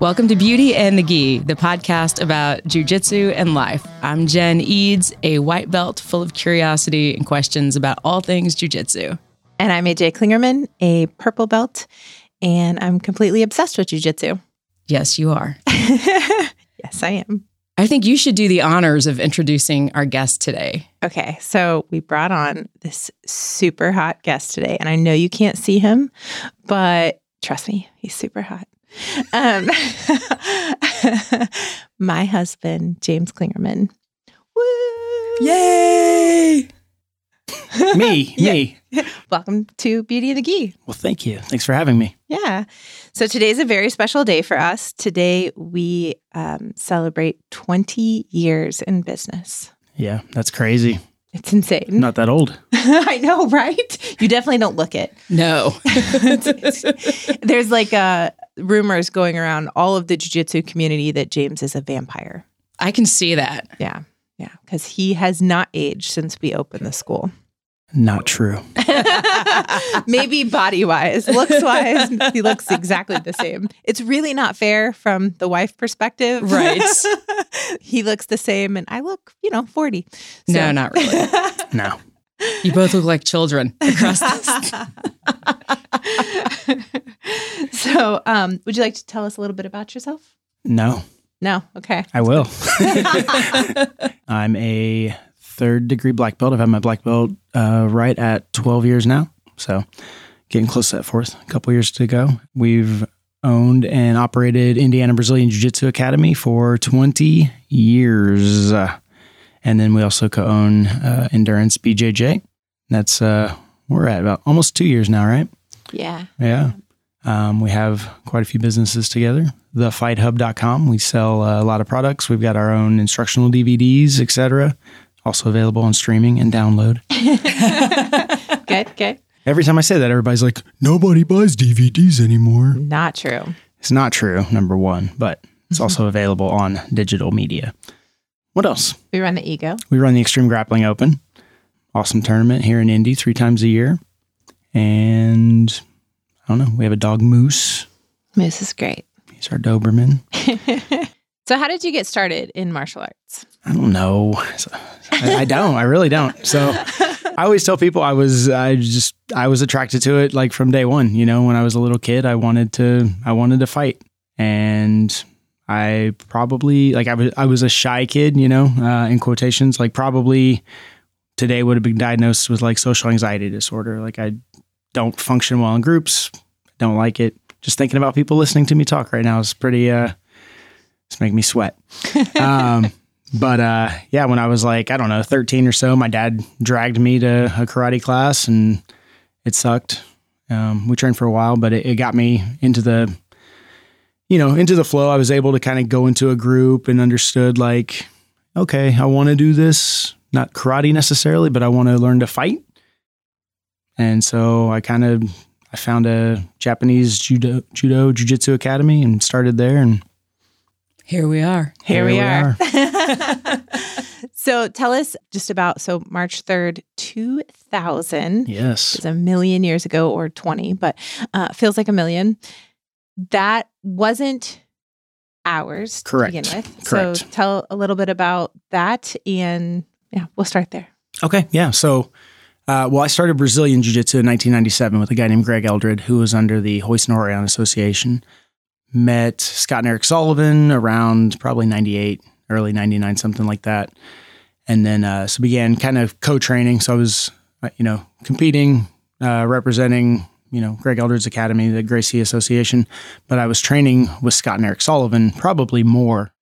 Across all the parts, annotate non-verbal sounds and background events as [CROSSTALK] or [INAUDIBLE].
Welcome to Beauty and the Gi, the podcast about jujitsu and life. I'm Jen Eads, a white belt full of curiosity and questions about all things jujitsu. And I'm AJ Klingerman, a purple belt, and I'm completely obsessed with jujitsu. Yes, you are. [LAUGHS] yes, I am. I think you should do the honors of introducing our guest today. Okay, so we brought on this super hot guest today, and I know you can't see him, but trust me, he's super hot. Um, [LAUGHS] my husband, James Klingerman. Woo! Yay! [LAUGHS] me, me. Welcome to Beauty and the Gi. Well, thank you. Thanks for having me. Yeah. So today's a very special day for us. Today we um, celebrate 20 years in business. Yeah, that's crazy. It's insane. Not that old. [LAUGHS] I know, right? You definitely don't look it. No. It's- it's- there's like uh, rumors going around all of the jiu-jitsu community that James is a vampire. I can see that. Yeah. Yeah. Because he has not aged since we opened the school. Not true. [LAUGHS] Maybe body wise, looks wise, he looks exactly the same. It's really not fair from the wife perspective. Right. [LAUGHS] he looks the same, and I look, you know, 40. No, not really. [LAUGHS] No. [LAUGHS] You both look like children across this. [LAUGHS] so, um, would you like to tell us a little bit about yourself? No, No. Okay. I will. [LAUGHS] I'm a third degree black belt. I've had my black belt uh, right at 12 years now. So getting close to that fourth, a couple years to go. We've owned and operated Indiana Brazilian Jiu Jitsu Academy for 20 years. And then we also co own uh, Endurance BJJ. That's, uh, we're at about almost two years now, right? Yeah. Yeah. Um, we have quite a few businesses together. TheFightHub.com. We sell uh, a lot of products. We've got our own instructional DVDs, etc. Also available on streaming and download. [LAUGHS] [LAUGHS] Good. Good. Every time I say that, everybody's like, nobody buys DVDs anymore. Not true. It's not true, number one, but it's [LAUGHS] also available on digital media. What else? We run the EGO. We run the Extreme Grappling Open. Awesome tournament here in Indy three times a year. And I don't know, we have a dog Moose. Moose is great. He's our Doberman. [LAUGHS] So, how did you get started in martial arts? I don't know. I, I don't. I really don't. So I always tell people I was I just I was attracted to it like from day one. You know, when I was a little kid, I wanted to I wanted to fight, and I probably like I was I was a shy kid. You know, uh, in quotations, like probably today would have been diagnosed with like social anxiety disorder. Like I don't function well in groups. Don't like it. Just thinking about people listening to me talk right now is pretty. uh It's making me sweat. [LAUGHS] Um, but uh, yeah, when I was like, I don't know, 13 or so, my dad dragged me to a karate class and it sucked. Um, we trained for a while, but it, it got me into the, you know, into the flow. I was able to kind of go into a group and understood like, okay, I want to do this, not karate necessarily, but I want to learn to fight. And so I kind of, I found a Japanese judo, judo, jujitsu academy and started there. And Here we are. Here, we, we are. [LAUGHS] so, tell us just about so March 3rd, 2000 yes, is a million years ago or 20, but uh, feels like a million. That wasn't ours Correct. to begin with. Correct. So, tell a little bit about that. And yeah, we'll start there. Okay, yeah. So, uh, well, I started Brazilian Jiu Jitsu in 1997 with a guy named Greg Eldred, who was under the Royce and Rorion Association. Met Scott and Eric Sullivan around probably 98, early 99, something like that. And then, uh, so began kind of co training. So I was, uh, you know, competing, uh, representing, you know, Greg Eldred's Academy, the Gracie Association. But I was training with Scott and Eric Sullivan probably more.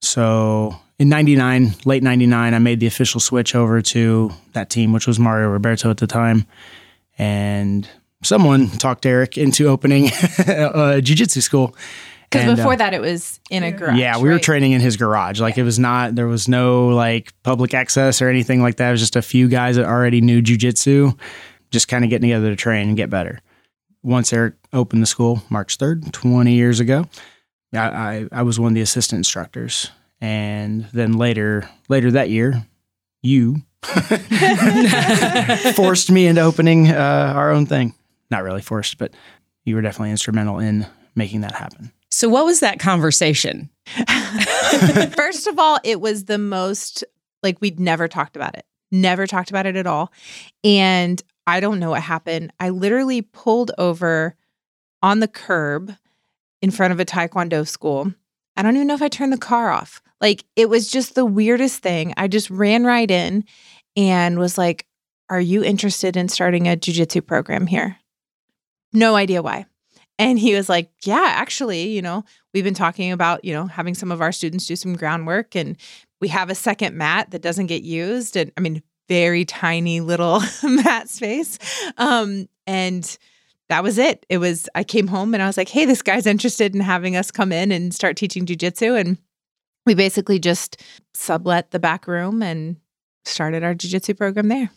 So in 99, late 99, I made the official switch over to that team, which was Mario Roberto at the time. And someone talked Eric into opening [LAUGHS] a jiu-jitsu school. Because before uh, that, it was in a garage. yeah, we were training in his garage. Like it was not, there was no like public access or anything like that. It was just a few guys that already knew jujitsu, just kind of getting together to train and get better. Once Eric opened the school, March 3rd, 20 years ago, I, I, I was one of the assistant instructors. And then later, later that year, you [LAUGHS] forced me into opening uh, our own thing. Not really forced, but you were definitely instrumental in making that happen. So, what was that conversation? [LAUGHS] First of all, it was the most like we'd never talked about it, never talked about it at all. And I don't know what happened. I literally pulled over on the curb in front of a Taekwondo school. I don't even know if I turned the car off. Like it was just the weirdest thing. I just ran right in and was like, Are you interested in starting a jujitsu program here? No idea why. And he was like, Yeah, actually, you know, we've been talking about, you know, having some of our students do some groundwork and we have a second mat that doesn't get used. And I mean, very tiny little [LAUGHS] mat space. Um, and that was it. It was, I came home and I was like, hey, this guy's interested in having us come in and start teaching jujitsu. And we basically just sublet the back room and started our jujitsu program there.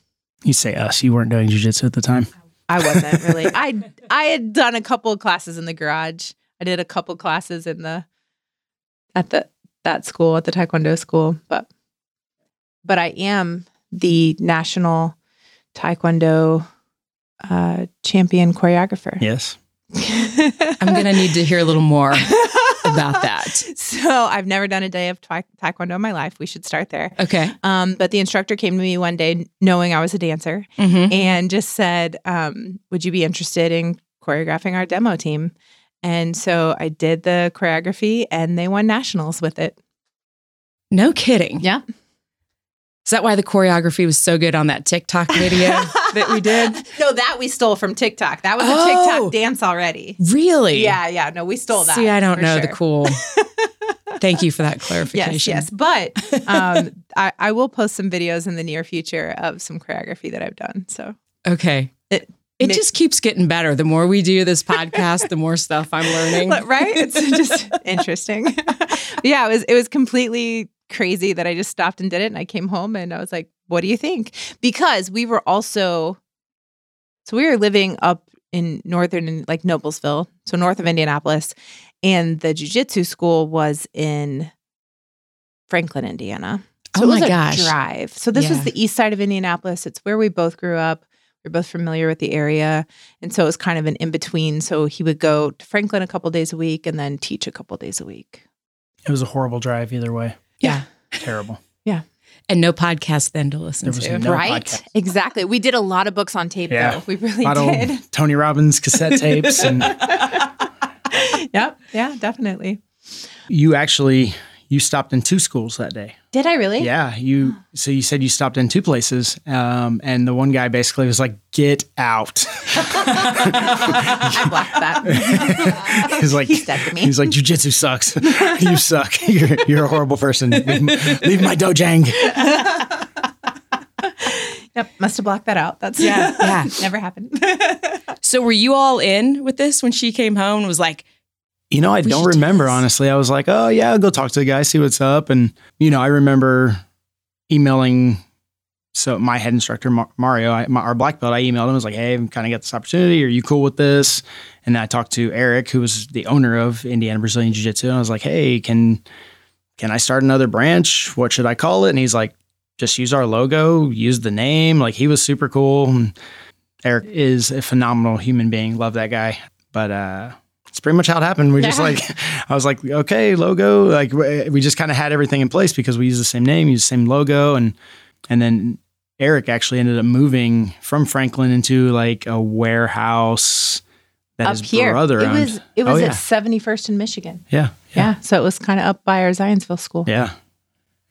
You say us. You weren't doing jujitsu at the time. I wasn't really. [LAUGHS] I I had done a couple of classes in the garage. I did a couple classes in the at the that school at the taekwondo school, but but I am the national taekwondo uh, champion choreographer. Yes. [LAUGHS] I'm going to need to hear a little more about that. [LAUGHS] So I've never done a day of ta- taekwondo in my life. We should start there. Okay. Um, but the instructor came to me one day knowing I was a dancer Mm-hmm. and just said, um, Would you be interested in choreographing our demo team? And so I did the choreography and they won nationals with it. No kidding. Yeah. Is that why the choreography was so good on that TikTok video [LAUGHS] that we did? No, that we stole from TikTok. That was a Oh. TikTok dance already. Really? Yeah, yeah. No, we stole that. See, I don't know the cool. [LAUGHS] Thank you for that clarification. yes. yes. But um, [LAUGHS] I, I will post some videos in the near future of some choreography that I've done. So Okay. It- It just keeps getting better. The more we do this podcast, the more stuff I'm learning. But, right? It's just interesting. yeah, it was it was completely crazy that I just stopped and did it and I came home and I was like, "What do you think?" Because we were also so we were living up in northern like Noblesville, so north of Indianapolis, and the jujitsu school was in Franklin, Indiana. So Oh it was my a gosh. drive. So this was the east side of Indianapolis. It's where we both grew up. We're both familiar with the area. And so it was kind of an in between. So he would go to Franklin a couple days a week and then teach a couple days a week. It was a horrible drive either way. Yeah. Terrible. [LAUGHS] Yeah. And no podcast then to listen There was to. no right? podcast. Exactly. We did a lot of books on tape Yeah. though. We really A lot did. of [LAUGHS] Tony Robbins cassette tapes. And [LAUGHS] yep. Yeah, definitely. you actually, you stopped in two schools that day. Did I really? Yeah. You, so you said you stopped in two places. Um, and the one guy basically was like, get out. I blocked that. [LAUGHS] He's like, He's dead me. He's like, jujitsu sucks. [LAUGHS] you suck. [LAUGHS] You're, you're a horrible person. Leave, leave my dojang. Yep. Must have blocked that out. That's Yeah, yeah. Never happened. So were you all in with this when she came home and was like, You know, I We don't should do remember honestly. I was like, oh yeah, I'll go talk to the guy, see what's up. And you know, I remember emailing. So my head instructor Mario, I, my, our black belt, I emailed him. I was like, hey, I'm kind of got this opportunity. Are you cool with this? And then I talked to Eric, who was the owner of Indiana Brazilian Jiu Jitsu, and I was like, hey, can can I start another branch? What should I call it? And he's like, just use our logo, use the name. Like he was super cool. And Eric is a phenomenal human being. Love that guy. But uh it's pretty much how it happened. We just like [LAUGHS] I was like, okay, logo. Like we eh, we just kind of had everything in place because we use the same name, use the same logo, and and then Eric actually ended up moving from Franklin into like a warehouse that up his here. brother it owned. was it Oh, was yeah. at 71st in Michigan. yeah, Yeah. So it was kind of up by our Zionsville school. yeah.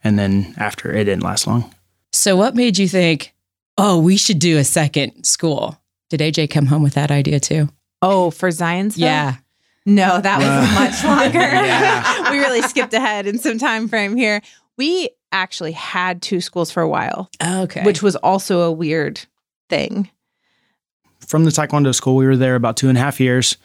And then after it didn't last long. so what made you think, oh, we should do a second school? Did AJ come home with that idea too? Oh, for Zionsville? Yeah. No, that was much longer. [LAUGHS] yeah. [LAUGHS] we really skipped ahead in some time frame here. We actually had two schools for a while, Okay. which was also a weird thing. from the Taekwondo school. We were there about two and a half years,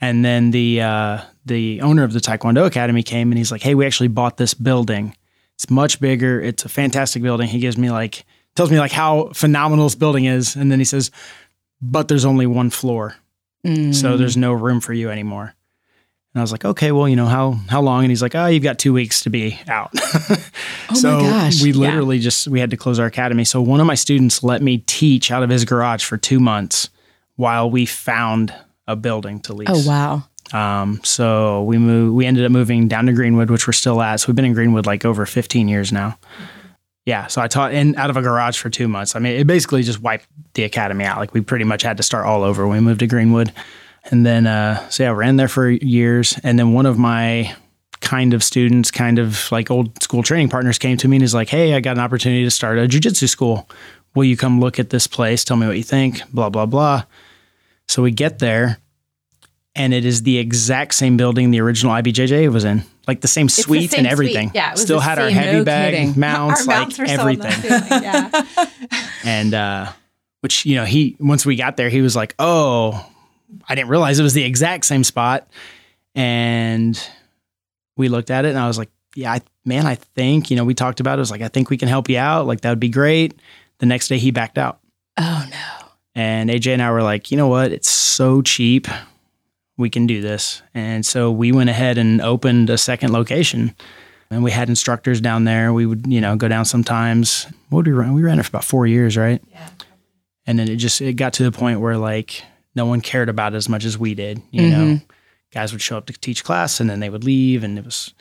and then the uh, the owner of the Taekwondo Academy came and he's like, "Hey, we actually bought this building. It's much bigger. It's a fantastic building." He gives me like tells me like how phenomenal this building is, and then he says, "But there's only one floor, Mm. so there's no room for you anymore." And I was like, "Okay, well, you know how how long?" And he's like, "Oh, you've got two weeks to be out." [LAUGHS] Oh my so gosh. we Yeah. literally just we had to close our academy. So one of my students let me teach out of his garage for two months while we found a building to lease. Oh wow. Um, so we moved. We ended up moving down to Greenwood, which we're still at. So we've been in Greenwood like over 15 years now. Yeah. So I taught in out of a garage for two months. I mean, it basically just wiped the academy out. Like we pretty much had to start all over when we moved to Greenwood. And then, uh, so yeah, I ran there for years. And then one of my kind of students, kind of like old school training partners came to me and is like, Hey, I got an opportunity to start a jujitsu school. Will you come look at this place? Tell me what you think, blah, blah, blah. So we get there and it is the exact same building the original IBJJ was in, like the same the suite same and everything. suite. Yeah, Still the had our heavy No bag kidding. mounts, Our like mounts were still on the everything. Yeah. [LAUGHS] and uh, which you know he once we got there he was like oh i didn't realize it was the exact same spot. And we looked at it and i was like yeah I, man i think you know we talked about it. I was like i think we can help you out. Like that would be great. The next day he backed out. Oh no. and aj and i were like you know what? It's so cheap. We can do this. And so we went ahead and opened a second location. And we had instructors down there. We would you know go down sometimes. What did we run? We ran it for about four years right? Yeah. and then it just it got to the point where like no one cared about it as much as we did you know Mhm. guys would show up to teach class and then they would leave and it was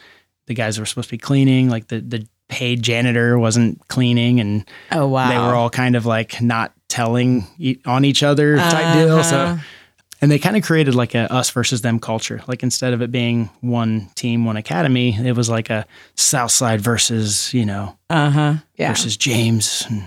the guys were supposed to be cleaning like the the paid janitor wasn't cleaning and Oh wow. they were all kind of like not telling e- on each other type deal so Uh-huh. and they kind of created like a us versus them culture like instead of it being one team one academy it was like a south side versus you know Uh-huh. Yeah. versus james and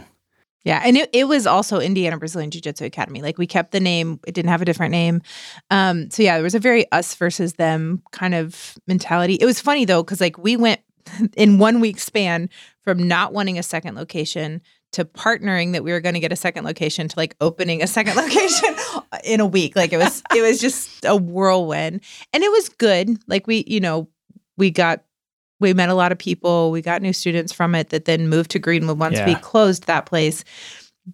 Yeah. And it, it was also Indiana Brazilian Jiu Jitsu Academy. Like we kept the name, it didn't have a different name. Um, so yeah, there was a very us versus them kind of mentality. It was funny though, because like we went [LAUGHS] in one week span from not wanting a second location to partnering that we were going to get a second location to like opening a second [LAUGHS] location [LAUGHS] in a week. Like it was, it was just a whirlwind. And it was good. Like we, you know, we got we met a lot of people. We got new students from it that then moved to Greenwood once we closed that place.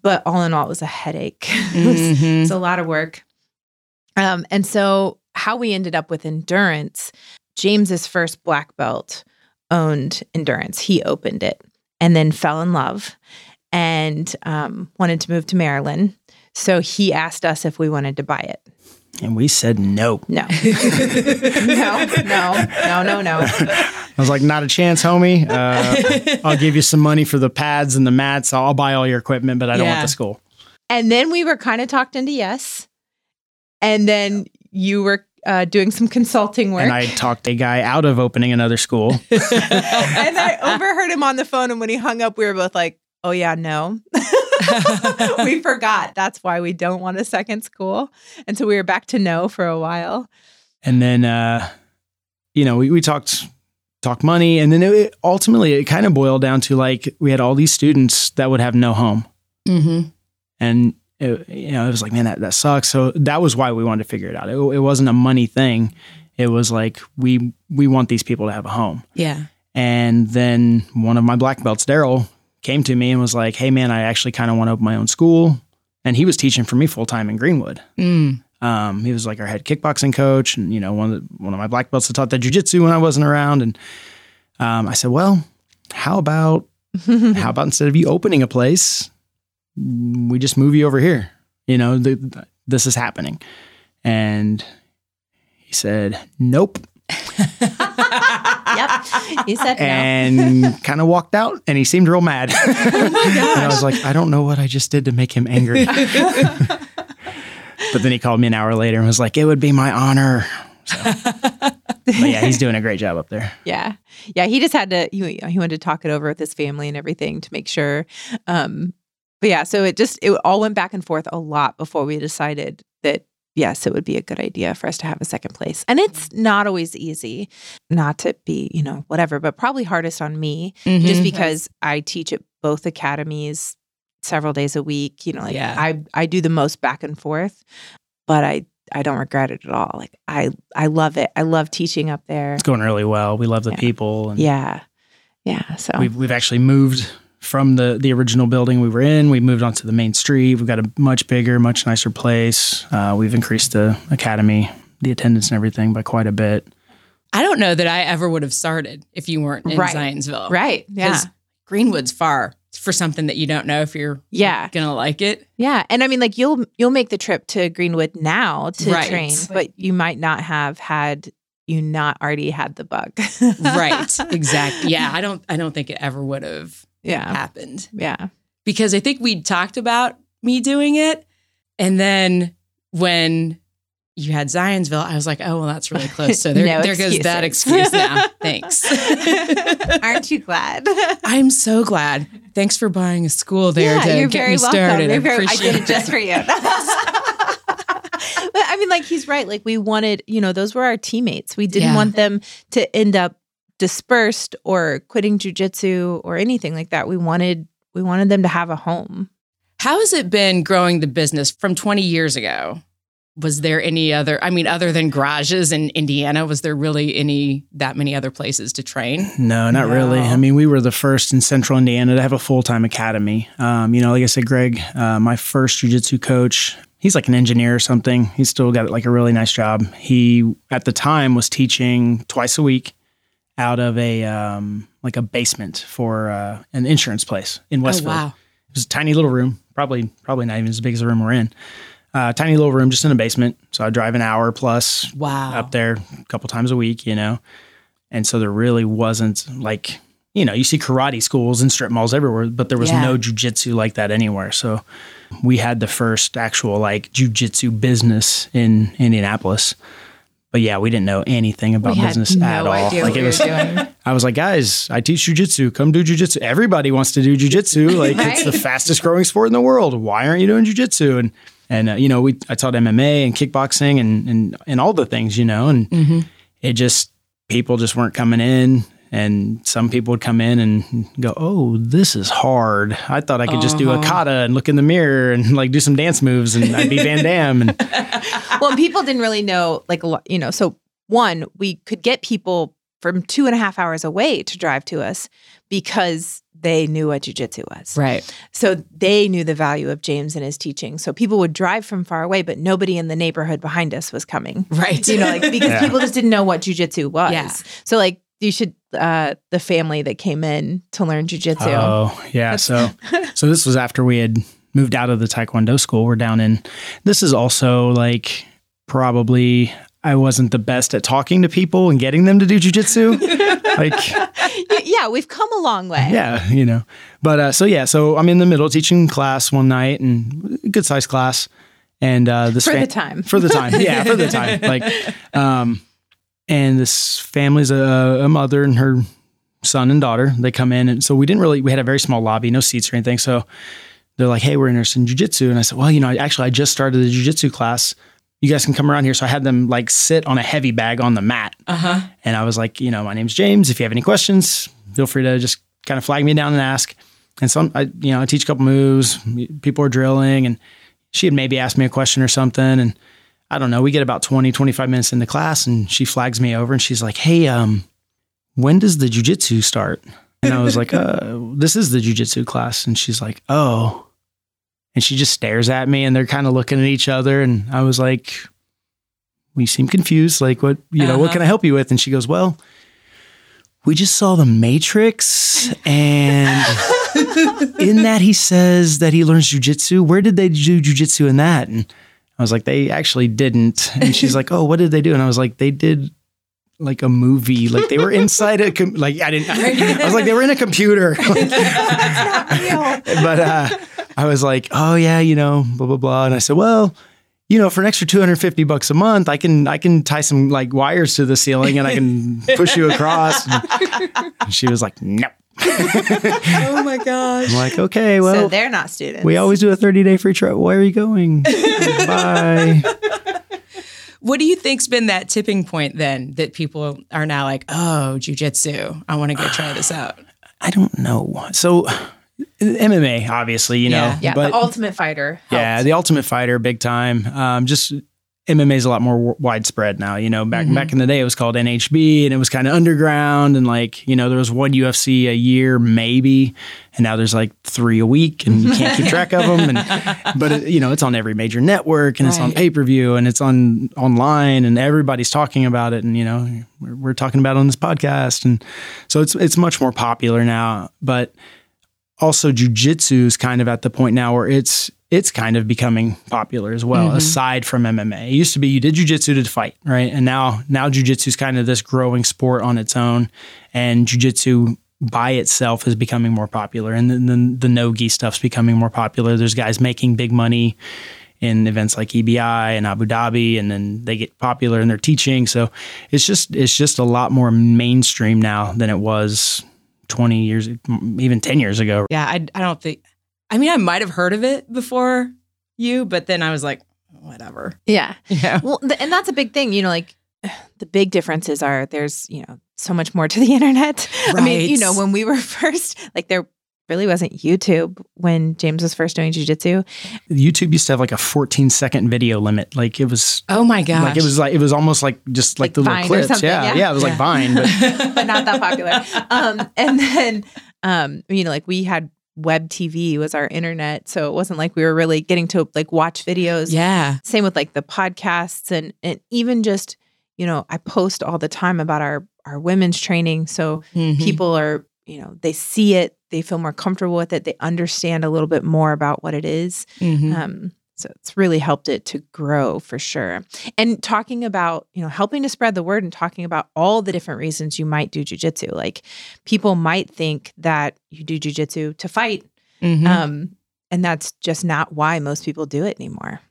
But all in all, it was a headache. [LAUGHS] it, was, it Mhm. was a lot of work. Um, and so, how we ended up with endurance, James's first black belt owned endurance. He opened it and then fell in love and um, wanted to move to Maryland. So he asked us if we wanted to buy it. And we said no No, [LAUGHS] no, no, no, no, no. i was like not a chance homie uh, i'll give you some money for the pads and the mats i'll, buy all your equipment but i don't Yeah. want the school And then we were kind of talked into yes. And then you were uh, doing some consulting work. and i talked a guy out of opening another school [LAUGHS] and I overheard him on the phone. And when he hung up, we were both like, oh, yeah, no. [LAUGHS] we [LAUGHS] forgot. That's why we don't want a second school. And so we were back to no for a while. and then uh you know we, we talked talked money and then it, it- ultimately it kind of boiled down to like we had all these students that would have no home Mhm. and it, you know it was like man that, that sucks so that was why we wanted to figure it out it, it wasn't a money thing it was like we we want these people to have a home Yeah. and then one of my black belts daryl came to me and was like hey man i actually kind of want to open my own school and he was teaching for me full time in greenwood Mm. um, he was like our head kickboxing coach, and you know one of the, one of my black belts that taught that jujitsu when I wasn't around. And um, I said, well, how about [LAUGHS] how about instead of you opening a place, we just move you over here? You know, the, the- this is happening. And he said, nope, [LAUGHS] yep. He said no. and kind of walked out. And he seemed real mad. [LAUGHS] and I was like, I don't know what I just did to make him angry. [LAUGHS] but then he called me an hour later and was like, it would be my honor. So, yeah, he's doing a great job up there. Yeah. Yeah. He just had to, he, he wanted to talk it over with his family and everything to make sure. Um, but yeah, so it just, it all went back and forth a lot before we decided that, yes, it would be a good idea for us to have a second place. And it's not always easy not to be, you know, whatever, but probably hardest on me just Mhm. because I teach at both academies several days a week. You know, like Yeah. I, I do the most back and forth, but I, I don't regret it at all. Like I, I love it. I love teaching up there. It's going really well. We love the Yeah. people. And Yeah. Yeah. So We've, we've actually moved from the, the original building we were in. We moved onto the main street. We've got a much bigger, much nicer place. Uh, we've increased the academy, the attendance and everything by quite a bit. I don't know that I ever would have started if you weren't in Right. Zionsville. right. Yeah. 'Cause Greenwood's far for something that you don't know if you're Yeah. gonna like it. Yeah, and I mean, like you'll you'll make the trip to Greenwood now to Right. train, but you might not have had you not already had the bug. [LAUGHS] right. Exactly. [LAUGHS] Yeah. I don't I don't think it ever would have Yeah. happened. Yeah. Because I think we'd talked about me doing it. And then when you had Zionsville, I was like, oh well that's really close. So [LAUGHS] there, No there goes that excuse now. [LAUGHS] Thanks. [LAUGHS] Aren't you glad? I'm so glad. Thanks for buying a school there yeah, to you're get very me welcome. started. You're I very- I did it just for you. but I mean, like he's right. Like we wanted, you know, those were our teammates. We didn't Yeah. want them to end up dispersed or quitting jujitsu or anything like that. We wanted we wanted them to have a home. How has it been growing the business from 20 years ago? Was there any other, I mean, other than garages in Indiana, was there really any, that many other places to train? No, not really. I mean, we were the first in Central Indiana to have a full time academy. Um, you know, like I said, Greg, uh, my first jujitsu coach, he's like an engineer or something. He's still got like a really nice job. He at the time was teaching twice a week out of a um, like a basement for uh, an insurance place in Westfield. Oh, wow. It was a tiny little room, probably probably not even as big as the room we're in. Uh, tiny little room just in a basement. So I drive an hour plus Wow. up there a couple times a week, you know. And so there really wasn't like, you know, you see karate schools and strip malls everywhere, but there was Yeah. no jujitsu like that anywhere. So we had the first actual like jujitsu business in Indianapolis. But yeah, we didn't know anything about business no at all. like it was doing. [LAUGHS] I was like, guys, I teach jujitsu. Come do jujitsu. Everybody wants to do jujitsu. [LAUGHS] Like it's the fastest growing sport in the world. Why aren't you doing jujitsu? And and uh, you know, we I taught MMA and kickboxing and and and all the things, you know, and Mm-hmm. it just people just weren't coming in. And some people would come in and go, "Oh, this is hard. I thought I could just do a Uh-huh. kata and look in the mirror and like do some dance moves, and I'd be Van Damme." And [LAUGHS] well, and people didn't really know, like, a lot- you know, so one, we could get people from two and a half hours away to drive to us because they knew what jujitsu was. Right. So they knew the value of James and his teaching. So people would drive from far away, but nobody in the neighborhood behind us was coming. Right. You know, like because [LAUGHS] Yeah. people just didn't know what jujitsu was. Yeah. So like you should uh the family that came in to learn jujitsu. Oh, yeah. So, [LAUGHS] so this was after we had moved out of the Taekwondo school. We're down in, this is also like probably, I wasn't the best at talking to people and getting them to do jujitsu. [LAUGHS] like, yeah, we've come a long way. yeah, you know. But uh, so, yeah, so I'm in the middle teaching class one night and good sized class. And uh, this For fam- the time. for the time, [LAUGHS] yeah, for the time. Like, um, and this family's a, a mother and her son and daughter. They come in, and so we didn't really. We had a very small lobby, no seats or anything. So they're like, "Hey, we're interested in jujitsu," and I said, "Well, you know, I, actually, I just started the jujitsu class. You guys can come around here." So I had them like sit on a heavy bag on the mat, Uh huh. and I was like, "You know, my name's James. If you have any questions, feel free to just kind of flag me down and ask." And so I, you know, I teach a couple moves. People are drilling, and she had maybe asked me a question or something, and I don't know. We get about 20, 25 minutes into class and she flags me over and she's like, Hey, um, when does the jujitsu start? And I was like, [LAUGHS] uh, this is the jujitsu class. And she's like, Oh. And she just stares at me and they're kind of looking at each other. And I was like, We seem confused. Like, what, you know, what Uh-huh. can I help you with? And she goes, Well, we just saw the Matrix and [LAUGHS] in that he says that he learns jujitsu. Where did they do jujitsu in that? And I was like, they actually didn't. And she's [LAUGHS] like, oh, what did they do? And I was like, they did like a movie. Like they were inside a com- like I didn't. I was like, they were in a computer. [LAUGHS] like, but uh, I was like, oh yeah, you know, blah blah blah. And I said, well. You know, for an extra 250 bucks a month, I can I can tie some like wires to the ceiling and I can push you across. And she was like, no. [LAUGHS] Oh my gosh. I'm like, okay, well, so they're not students. we always do a 30 day free trial. Where are you going? [LAUGHS] Bye. What do you think's been that tipping point then that people are now like, oh, jujitsu, I want to go try this [SIGHS] out? I don't know. So MMA, obviously, you know, Yeah. yeah, but the ultimate fighter. yeah, the Ultimate Fighter, big time. Um, just MMA is a lot more w- widespread now. You know, back back mm-hmm. in the day, it was called NHB, and it was kind of underground, and like you know, there was one UFC a year, maybe, and now there's like three a week, and you can't keep track of them. And [LAUGHS] but it, you know, it's on every major network, and it's on pay per view, and it's on online, and everybody's talking about it, and you know, we're, we're talking about it on this podcast, and so it's it's much more popular now, but. also jujitsu is kind of at the point now where it's it's kind of becoming popular as well, Mhm. aside from MMA. It used to be you did jujitsu to fight, right? And now now jujitsu is kind of this growing sport on its own, and jujitsu by itself is becoming more popular, and then the, the no-gi stuff's becoming more popular. There's guys making big money in events like EBI and Abu Dhabi, and then they get popular and they're teaching. So it's just it's just a lot more mainstream now than it was 20 years, even 10 years ago. Yeah, I, I don't think. I mean, I might have heard of it before you, but then I was like, whatever. Yeah. Yeah. Well, th- and that's a big thing. You know, like [SIGHS] the big differences are there's, you know, so much more to the [LAUGHS] internet. I mean, you know, when we were [LAUGHS] first, like there really wasn't YouTube when James was first doing jujitsu. YouTube used to have like a 14 second video limit. Like it was Oh my gosh. like it was like it was almost like just like, Like the Vine little clips. something, yeah, yeah. yeah, it was like Yeah. Vine, but [LAUGHS] but not that popular. Um, and then, um, you know, like we had web TV was our internet, so it wasn't like we were really getting to like watch videos. yeah. Same with like the podcasts and and even just you know I post all the time about our our women's training, so Mhm. people are you know they see it, they feel more comfortable with it, they understand a little bit more about what it is. Mhm. Um, so it's really helped it to grow for sure. And talking about, you know, helping to spread the word and talking about all the different reasons you might do jujitsu. Like people might think that you do jujitsu to fight. Mhm. Um, and that's just not why most people do it anymore.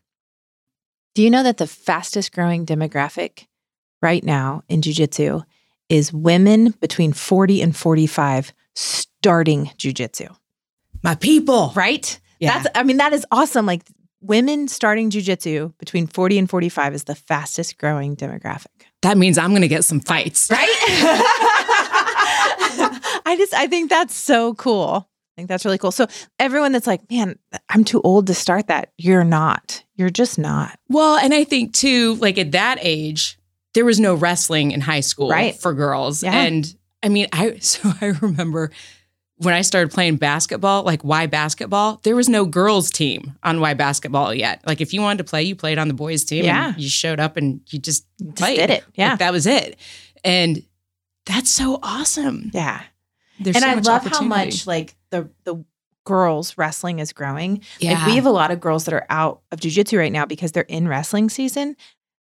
Do you know that the fastest growing demographic right now in jujitsu is women between 40 and 45 starting jujitsu? my people. Right? Yeah. That's I mean that is awesome. Like women starting jujitsu between 40 and 45 is the fastest growing demographic. that means I'm going to get some fights. Right? [LAUGHS] I just I think that's so cool. I think that's really cool. So everyone that's like, "Man, I'm too old to start that." You're not. You're just not. Well, and I think too, like at that age, there was no wrestling in high school Right. for girls. Yeah. And I mean, I [LAUGHS] so I remember when I started playing basketball, like Y basketball, there was no girls team on Y basketball yet. Like if you wanted to play, you played on the boys team. Yeah. You showed up and you just Just played. did it. Yeah. Like, that was it. And that's so awesome. yeah. There's and so I love how much like the the girls wrestling is growing. yeah. Like we have a lot of girls that are out of jujitsu right now because they're in wrestling season.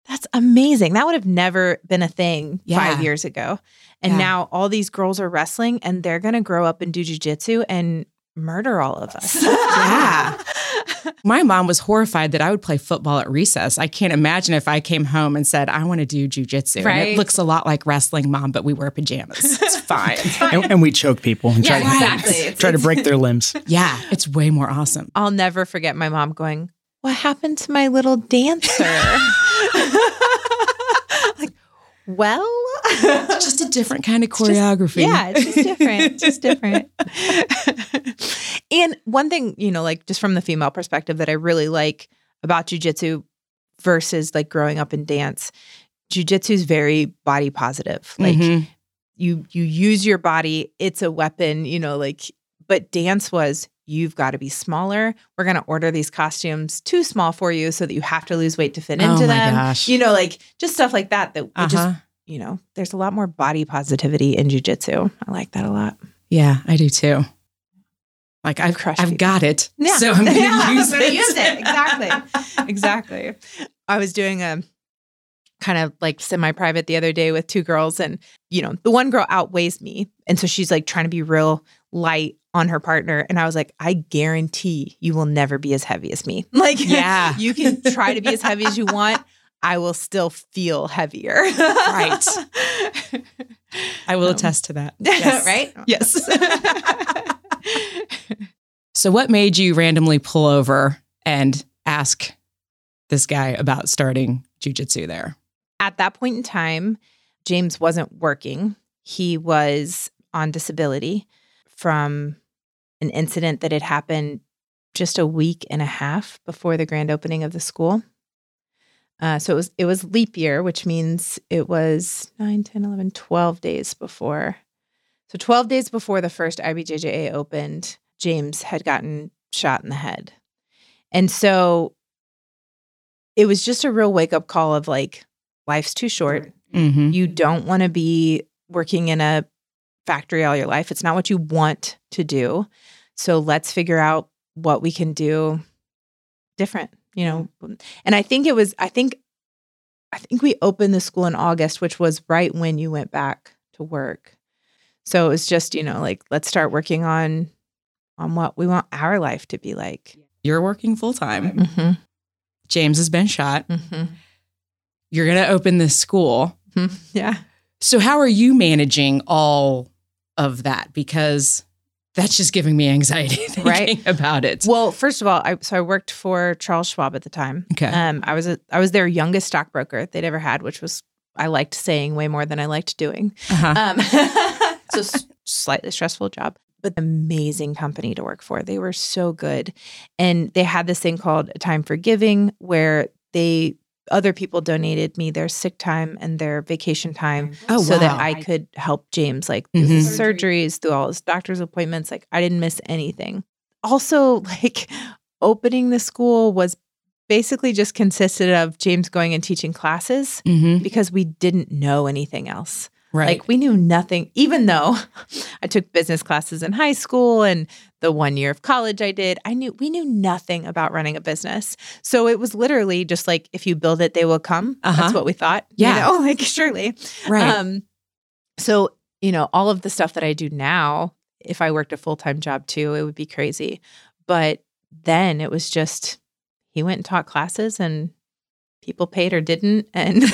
That's amazing. That would have never been a thing Yeah. five years ago. And Yeah. now all these girls are wrestling and they're going to grow up and do jujitsu and murder all of us. [LAUGHS] Yeah. [LAUGHS] My mom was horrified that I would play football at recess. I can't imagine if I came home and said, I want to do jujitsu. And it looks a lot like wrestling, mom, but we wear pajamas. [LAUGHS] It's fine. and, and we choke people and try, Yeah, to, exactly. It's- try to break their limbs. yeah, it's way more awesome. I'll never forget my mom going, What happened to my little dancer? like, well, It's just a different kind of choreography. Yeah, it's just different. just different. and one thing, you know, like just from the female perspective that I really like about jujitsu versus like growing up in dance, jujitsu is very body positive. Like Mhm. you you use your body, it's a weapon, you know, like but dance was you've got to be smaller. We're going to order these costumes too small for you so that you have to lose weight to fit into oh my them. gosh. You know, like just stuff like that that it just uh-huh. you know, there's a lot more body positivity in jujitsu. I like that a lot. Yeah, I do too. Like I've crushed. I've people. got it. Yeah. So [LAUGHS] I'm gonna Yeah, use gonna use it. Exactly. [LAUGHS] exactly. I was doing a kind of like semi-private the other day with two girls and you know, the one girl outweighs me and so she's like trying to be real light on her partner and I was like, I guarantee you will never be as heavy as me. [LAUGHS] Like Yeah. you can try to be as heavy as you [LAUGHS] want. I will still feel heavier. Right. [LAUGHS] I will Um, attest to that. Yes. right? Yes. So, what made you randomly pull over and ask this guy about starting jujitsu there? At that point in time, James wasn't working. He was on disability from an incident that had happened just a week and a half before the grand opening of the school. Uh, so it was it was leap year, which means it was 9, 10, 11, 12 days before. So 12 days before the first IBJJA opened, James had gotten shot in the head. And so it was just a real wake up call of like, life's too short. Mm-hmm. You don't want to be working in a factory all your life. It's not what you want to do. so let's figure out what we can do different, you know. And I think it was, I think, I think we opened the school in August, which was right when you went back to work. So it was just, you know, like let's start working on on what we want our life to be like. You're working full time. Mm-hmm. James has been shot. Mm-hmm. You're going to open this school. [LAUGHS] Yeah. So, how are you managing all of that? Because that's just giving me anxiety [LAUGHS] thinking Right. about it. Well, first of all, I so I worked for Charles Schwab at the time. Okay. Um, I was a I was their youngest stockbroker they'd ever had, which was I liked saying way more than I liked doing. Uh-huh. Um, [LAUGHS] so s- slightly stressful job, but amazing company to work for. They were so good, and they had this thing called a time for giving, where they other people donated me their sick time and their vacation time oh, so that. I could help James like through his surgeries, through all his doctor's appointments. Like I didn't miss anything. Also, [LAUGHS] like opening the school was basically just consisted of James going and teaching classes Mhm. because we didn't know anything else. Right. Like we knew nothing, even though [LAUGHS] I took business classes in high school and the one year of college I did, I knew we knew nothing about running a business. So it was literally just like if you build it, they will come. Uh-huh. That's what we thought. Yeah. You know, [LAUGHS] like surely. right. Um, so, you know, all of the stuff that I do now, if I worked a full time job too, it would be crazy. But then it was just, he went and taught classes and people paid or didn't. And [LAUGHS]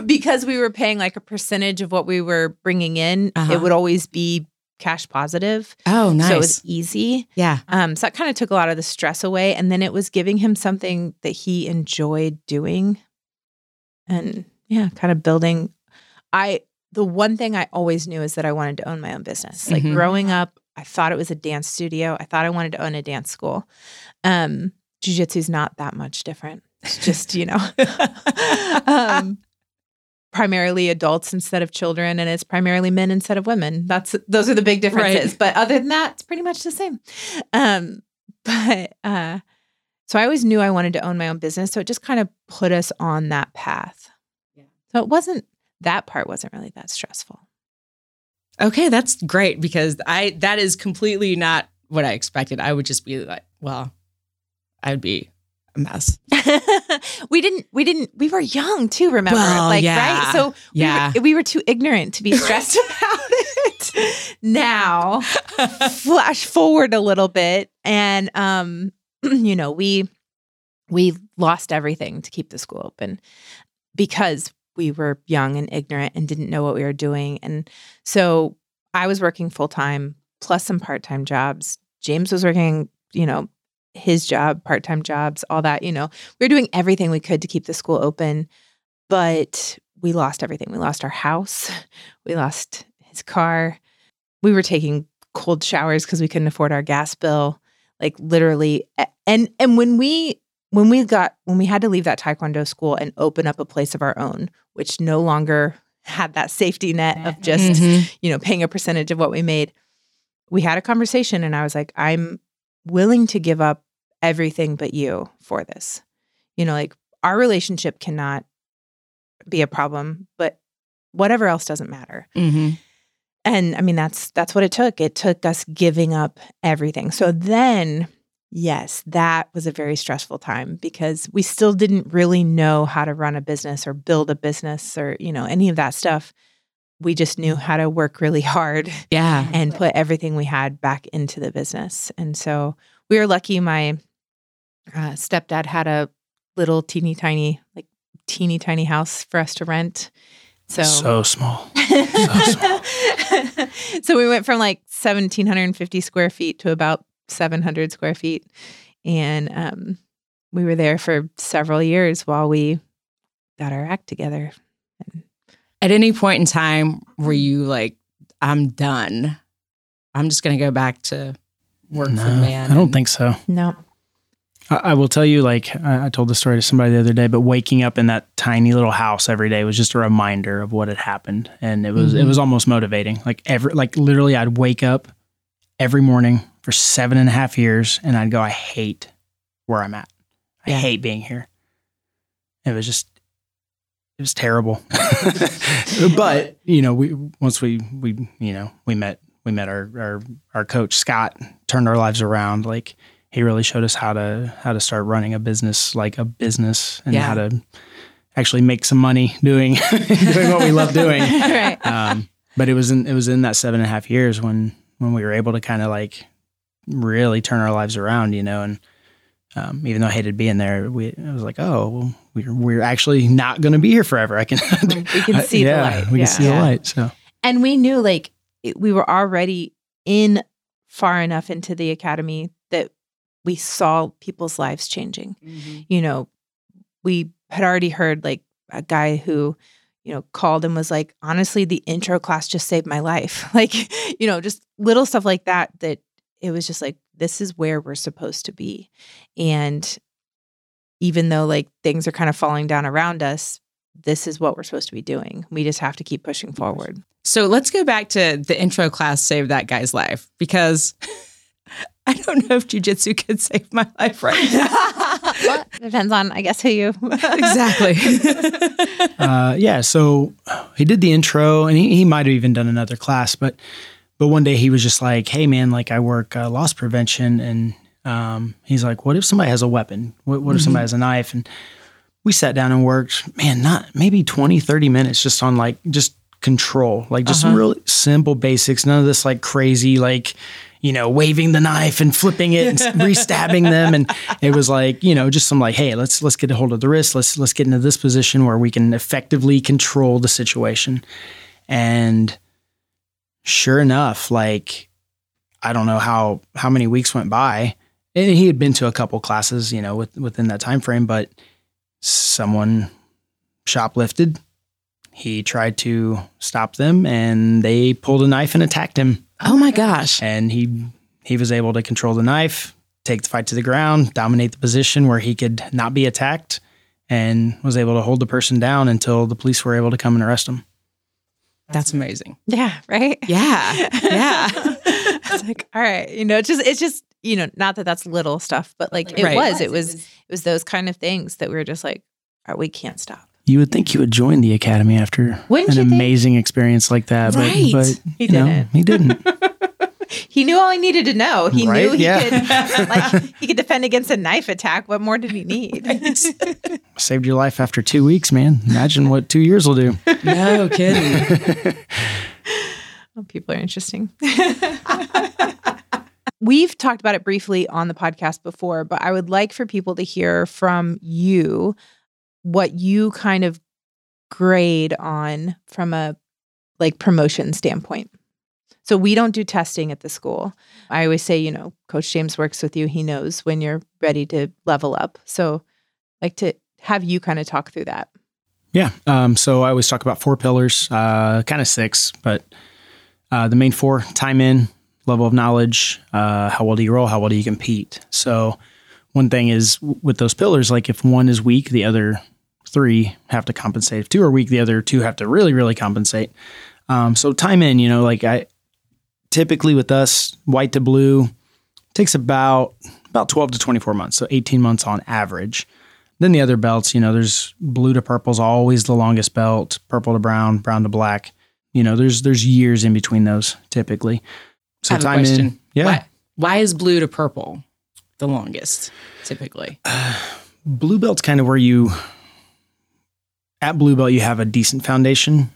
[LAUGHS] because we were paying like a percentage of what we were bringing in, Uh-huh. it would always be cash positive. oh, nice. So it was easy. yeah. Um, so that kind of took a lot of the stress away. And then it was giving him something that he enjoyed doing. And yeah, kind of building. I, the one thing I always knew is that I wanted to own my own business. Like Mhm. growing up, I thought it was a dance studio. I thought I wanted to own a dance school. Um, Jiu jitsu is not that much different. It's just, you know, [LAUGHS] um, primarily adults instead of children, and it's primarily men instead of women. That's those are the big differences. Right. But other than that, it's pretty much the same. Um, but uh, so I always knew I wanted to own my own business, so it just kind of put us on that path. Yeah. So it wasn't that part wasn't really that stressful. Okay, that's great because I that is completely not what I expected. I would just be like, well, I would be a mess. [LAUGHS] we didn't we didn't we were young too remember Well, like yeah. right so we Yeah. were, we were too ignorant to be [LAUGHS] stressed about it now [LAUGHS] flash forward a little bit and um [CLEARS THROAT] you know we we lost everything to keep the school open because we were young and ignorant and didn't know what we were doing and so i was working full time plus some part-time jobs james was working you know his job part-time jobs all that you know we were doing everything we could to keep the school open but we lost everything we lost our house [LAUGHS] we lost his car we were taking cold showers because we couldn't afford our gas bill like literally and and when we when we got when we had to leave that taekwondo school and open up a place of our own which no longer had that safety net of just Mhm. you know paying a percentage of what we made we had a conversation and i was like i'm willing to give up everything but you for this. You know like our relationship cannot be a problem but whatever else doesn't matter. Mhm. and i mean that's that's what it took. It took us giving up everything. So then yes that was a very stressful time because we still didn't really know how to run a business or build a business or you know any of that stuff we just knew how to work really hard Yeah. [LAUGHS] and put everything we had back into the business and so we were lucky my uh, stepdad had a little teeny tiny like teeny tiny house for us to rent so So small. [LAUGHS] so small. [LAUGHS] so we went from like 1750 square feet to about 700 square feet and um, we were there for several years while we got our act together At any point in time, were you like, I'm done. I'm just going to go back to work for man. I don't and- think so. no I, I will tell you, like I, I told the story to somebody the other day, but waking up in that tiny little house every day was just a reminder of what had happened, and it was it Mhm. was almost motivating. Like every like literally, I'd wake up every morning for seven and a half years, and I'd go, I hate where I'm at. I Yeah. hate being here. It was just it was terrible. [LAUGHS] [LAUGHS] but you know, we once we we you know we met we met our, our our coach Scott, turned our lives around. Like he really showed us how to how to start running a business like a business and Yeah. how to actually make some money doing [LAUGHS] doing what we love doing. right. Um, but it was in it was in that seven and a half years when when we were able to kind of like really turn our lives around, you know, and um, even though I hated being there, we it was like, oh, well, we're we're actually not going to be here forever. I can [LAUGHS] We can [LAUGHS] see the yeah, light. We Yeah. can see the light. So And we knew like it, we were already in far enough into the academy that we saw people's lives changing. Mm-hmm. You know, we had already heard like a guy who, you know, called and was like, honestly, the intro class just saved my life. [LAUGHS] Like, you know, just little stuff like that, that it was just like, this is where we're supposed to be. And even though like things are kind of falling down around us, this is what we're supposed to be doing. We just have to keep pushing forward. So let's go back to the intro class saved that guy's life because [LAUGHS] I don't know if jujitsu could save my life right [LAUGHS] now. well, depends on, I guess, who you [LAUGHS] exactly. uh, yeah, so he did the intro, and he, he might have even done another class, but but one day he was just like, "Hey, man, like I work uh, loss prevention," and um, he's like, "What if somebody has a weapon? What, what if somebody has a knife?" And we sat down and worked, man, not maybe 20, 30 minutes just on like just control, like just some really simple basics. None of this like crazy, like, you know, waving the knife and flipping it and [LAUGHS] re-stabbing them. And it was like, you know, just some like, hey, let's let's get a hold of the wrist. Let's let's get into this position where we can effectively control the situation. And sure enough, like I don't know how how many weeks went by. And he had been to a couple classes, you know, with, within that time frame, but someone shoplifted. He tried to stop them and they pulled a knife and attacked him. oh my gosh. And he he was able to control the knife, take the fight to the ground, dominate the position where he could not be attacked, and was able to hold the person down until the police were able to come and arrest him. That's amazing. Yeah, right? Yeah. Yeah. [LAUGHS] it's like, all right, you know, it's just it's just, you know, not that that's little stuff, but like it Right. was, it was it was those kind of things that we were just like, all right, we can't stop. You would think you would join the academy after Wouldn't an amazing experience like that, Right. but but He you know, didn't. he didn't. [LAUGHS] He knew all he needed to know. He Right? knew he Yeah. could [LAUGHS] like he could defend against a knife attack. What more did he need? [LAUGHS] Saved your life after two weeks, man. Imagine what two years will do. no kidding. Oh, people are interesting. We've talked about it briefly on the podcast before, but I would like for people to hear from you what you kind of grade on from a like promotion standpoint. So we don't do testing at the school. I always say, you know, Coach James works with you. He knows when you're ready to level up. So like to have you kind of talk through that. Yeah. Um, so I always talk about four pillars, uh, kind of six, but uh, the main four time in, level of knowledge, uh, how well do you roll, how well do you compete. So one thing is with those pillars, like if one is weak, the other three have to compensate. If two are weak, the other two have to really, really compensate. Um, so time in, you know, like I typically with us, white to blue takes about about 12 to 24 months, so 18 months on average. Then the other belts, you know, there's blue to purple's always the longest belt, purple to brown, brown to black. You know, there's there's years in between those typically. So I have a time in, question. yeah. Why, why is blue to purple the longest typically? [SIGHS] blue belt's kind of where you at blue belt you have a decent foundation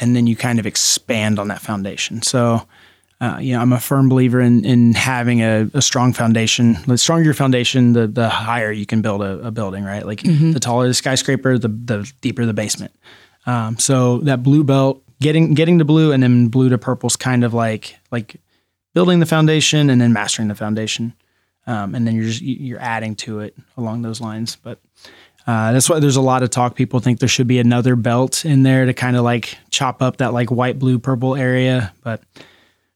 and then you kind of expand on that foundation so uh, you know i'm a firm believer in in having a, a strong foundation the stronger your foundation the the higher you can build a, a building right like the taller the skyscraper the the deeper the basement um, so that blue belt getting getting to blue and then blue to purple's kind of like like building the foundation and then mastering the foundation um, and then you're just you're adding to it along those lines. But uh, that's why there's a lot of talk. People think there should be another belt in there to kind of like chop up that like white, blue, purple area. But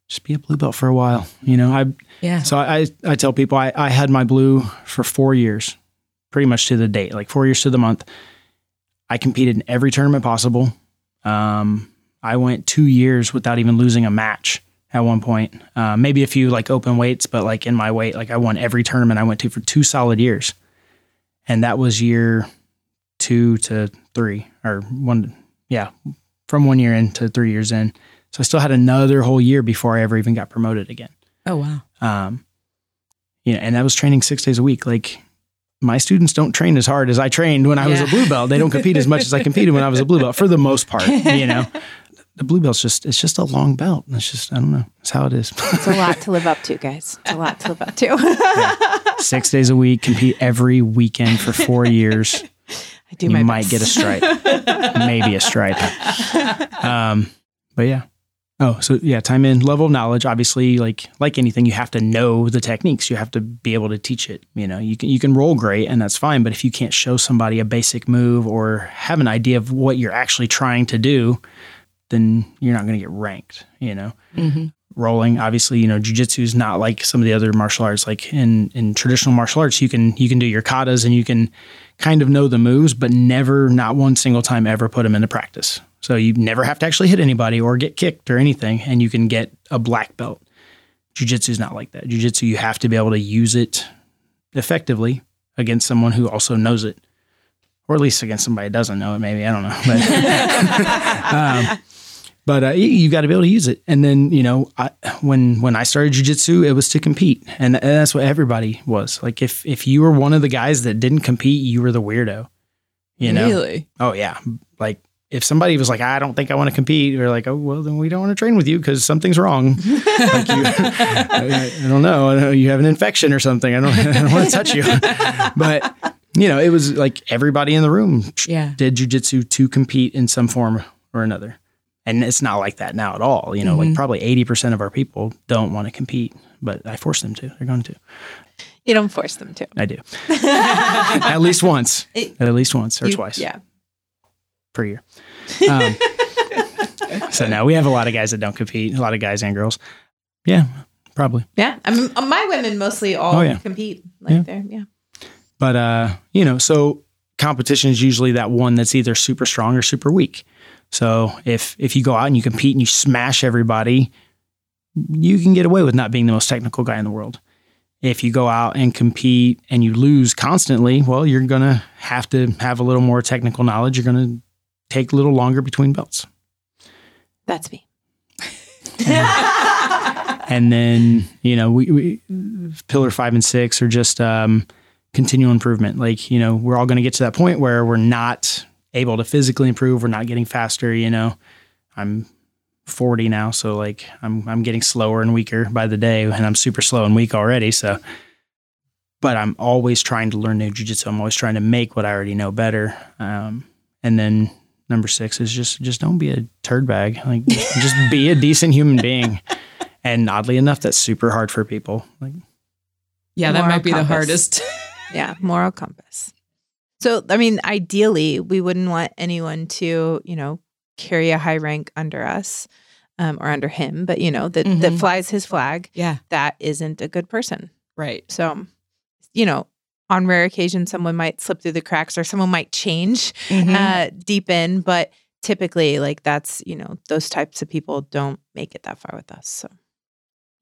just be a blue belt for a while, you know. I Yeah. so I I tell people I I had my blue for four years, pretty much to the date, like four years to the month. I competed in every tournament possible. Um, I went two years without even losing a match at one point. Uh, maybe a few like open weights, but like in my weight, like I won every tournament I went to for two solid years. And that was year two to three or one, yeah, from one year in to three years in. So I still had another whole year before I ever even got promoted again. Oh wow. Um, you know, and that was training six days a week. Like my students don't train as hard as I trained when I was a Yeah. blue belt. They don't compete as much as I competed when I was a blue belt for the most part. You know, [LAUGHS] the blue belt's just it's just a long belt. It's just I don't know. It's how it is. It's a lot to live up to, guys. It's a lot to live up to. [LAUGHS] Six days a week, compete every weekend for four years. [LAUGHS] I do you my might best. get a stripe, [LAUGHS] maybe a stripe. Um, but yeah. Oh, so yeah, time in level of knowledge. Obviously, like like anything, you have to know the techniques. You have to be able to teach it. You know, you can you can roll great, and that's fine. But if you can't show somebody a basic move or have an idea of what you're actually trying to do, then you're not going to get ranked. You know, Mm-hmm. rolling. Obviously, you know, jujitsu is not like some of the other martial arts. Like in in traditional martial arts, you can you can do your katas and you can kind of know the moves, but never, not one single time, ever put them into practice. So you never have to actually hit anybody or get kicked or anything, and you can get a black belt. Jiu-jitsu is not like that. Jiu-jitsu, you have to be able to use it effectively against someone who also knows it, or at least against somebody who doesn't know it. Maybe I don't know, but [LAUGHS] um, but uh, you, got to be able to use it. And then you know, I, when when I started jujitsu, it was to compete, and, and that's what everybody was. Like if if you were one of the guys that didn't compete, you were the weirdo. You know? Really? Oh yeah. Like if somebody was like, I don't think I want to compete, we're like, oh well, then we don't want to train with you because something's wrong. [LAUGHS] like you, I, I don't know, I know you have an infection or something. I don't, [LAUGHS] I don't want to touch you. but you know, it was like everybody in the room Yeah. did jujitsu to compete in some form or another. And it's not like that now at all. You know, like Mhm. probably 80% of our people don't want to compete, but I force them to. They're going to. You don't force them to. I do. [LAUGHS] at least once. It- at least once or You- twice Yeah. per year. Um, [LAUGHS] so now we have a lot of guys that don't compete, a lot of guys and girls. Yeah, probably. Yeah. I mean, my women mostly all Oh, yeah. compete. Like Yeah. they're, yeah. But uh, you know, so competition is usually that one that's either super strong or super weak. So if if you go out and you compete and you smash everybody, you can get away with not being the most technical guy in the world. If you go out and compete and you lose constantly, well, you're gonna have to have a little more technical knowledge. You're gonna take a little longer between belts. That's me. [LAUGHS] and then you know we, we pillar five and six are just um, continual improvement like you know we're all going to get to that point where we're not able to physically improve we're not getting faster you know i'm 40 now so like i'm i'm getting slower and weaker by the day and i'm super slow and weak already so but i'm always trying to learn new jiu-jitsu i'm always trying to make what i already know better um, and then number six is just just don't be a turd bag like just [LAUGHS] be a decent human being and oddly enough, that's super hard for people. Like, Yeah, that might be the hardest. [LAUGHS] Yeah. Moral compass. So, I mean, ideally, we wouldn't want anyone to, you know, carry a high rank under us um, or under him, but, you know, that, that Mhm. flies his flag. yeah. That isn't a good person. Right. So, you know, on rare occasions, someone might slip through the cracks or someone might change Mhm. uh, deep in, but typically, like that's, you know, those types of people don't make it that far with us. So,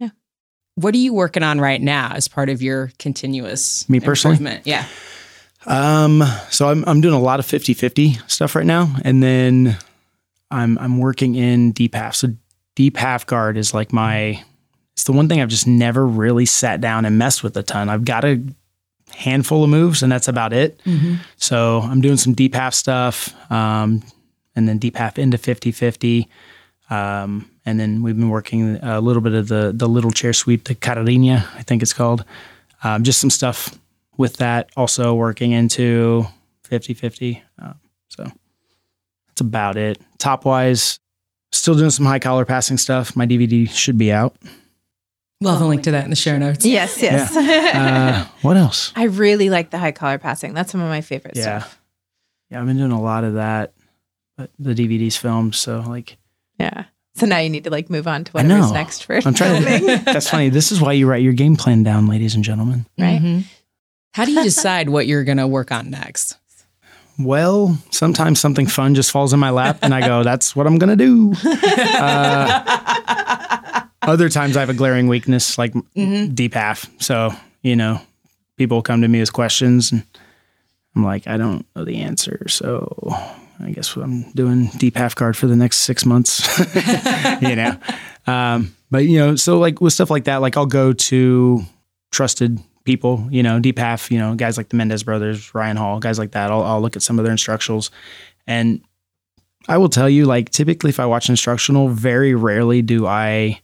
yeah. what are you working on right now as part of your continuous Me personally? improvement? Yeah. Um, so I'm I'm doing a lot of 50-50 stuff right now, and then I'm I'm working in deep half. So deep half guard is like my it's the one thing I've just never really sat down and messed with a ton. I've got a handful of moves, and that's about it. Mm-hmm. So I'm doing some deep half stuff, um, and then deep half into 50 50. Um, and then we've been working a little bit of the the little chair sweep, the Carolina, I think it's called. Um, just some stuff with that. Also working into 50 50. Um, so that's about it. Top wise, still doing some high collar passing stuff. My DVD should be out. We'll have a link to that in the show notes. yes, yes. [LAUGHS] Uh, what else? I really like the high collar passing. That's some of my favorite Yeah. stuff. Yeah, I've been doing a lot of that, but the DVD's filmed. So, like, Yeah. So now you need to like move on to I whatever's next for I'm trying to. [LAUGHS] That's funny. This is why you write your game plan down, ladies and gentlemen. Right. Mhm. How do you decide what you're going to work on next? Well, sometimes something fun just falls in my lap, and I go, [LAUGHS] "That's what I'm gonna do." Uh, other times, I have a glaring weakness, like Mhm. deep half. So, you know, people come to me with questions, and I'm like, "I don't know the answer." So, I guess I'm doing deep half guard for the next six months. [LAUGHS] you know, um, but you know, so like with stuff like that, like I'll go to trusted people, you know, deep half, you know, guys like the Mendes brothers, Ryan Hall, guys like that. I'll, I'll look at some of their instructionals, and I will tell you, like typically, if I watch instructional, very rarely do I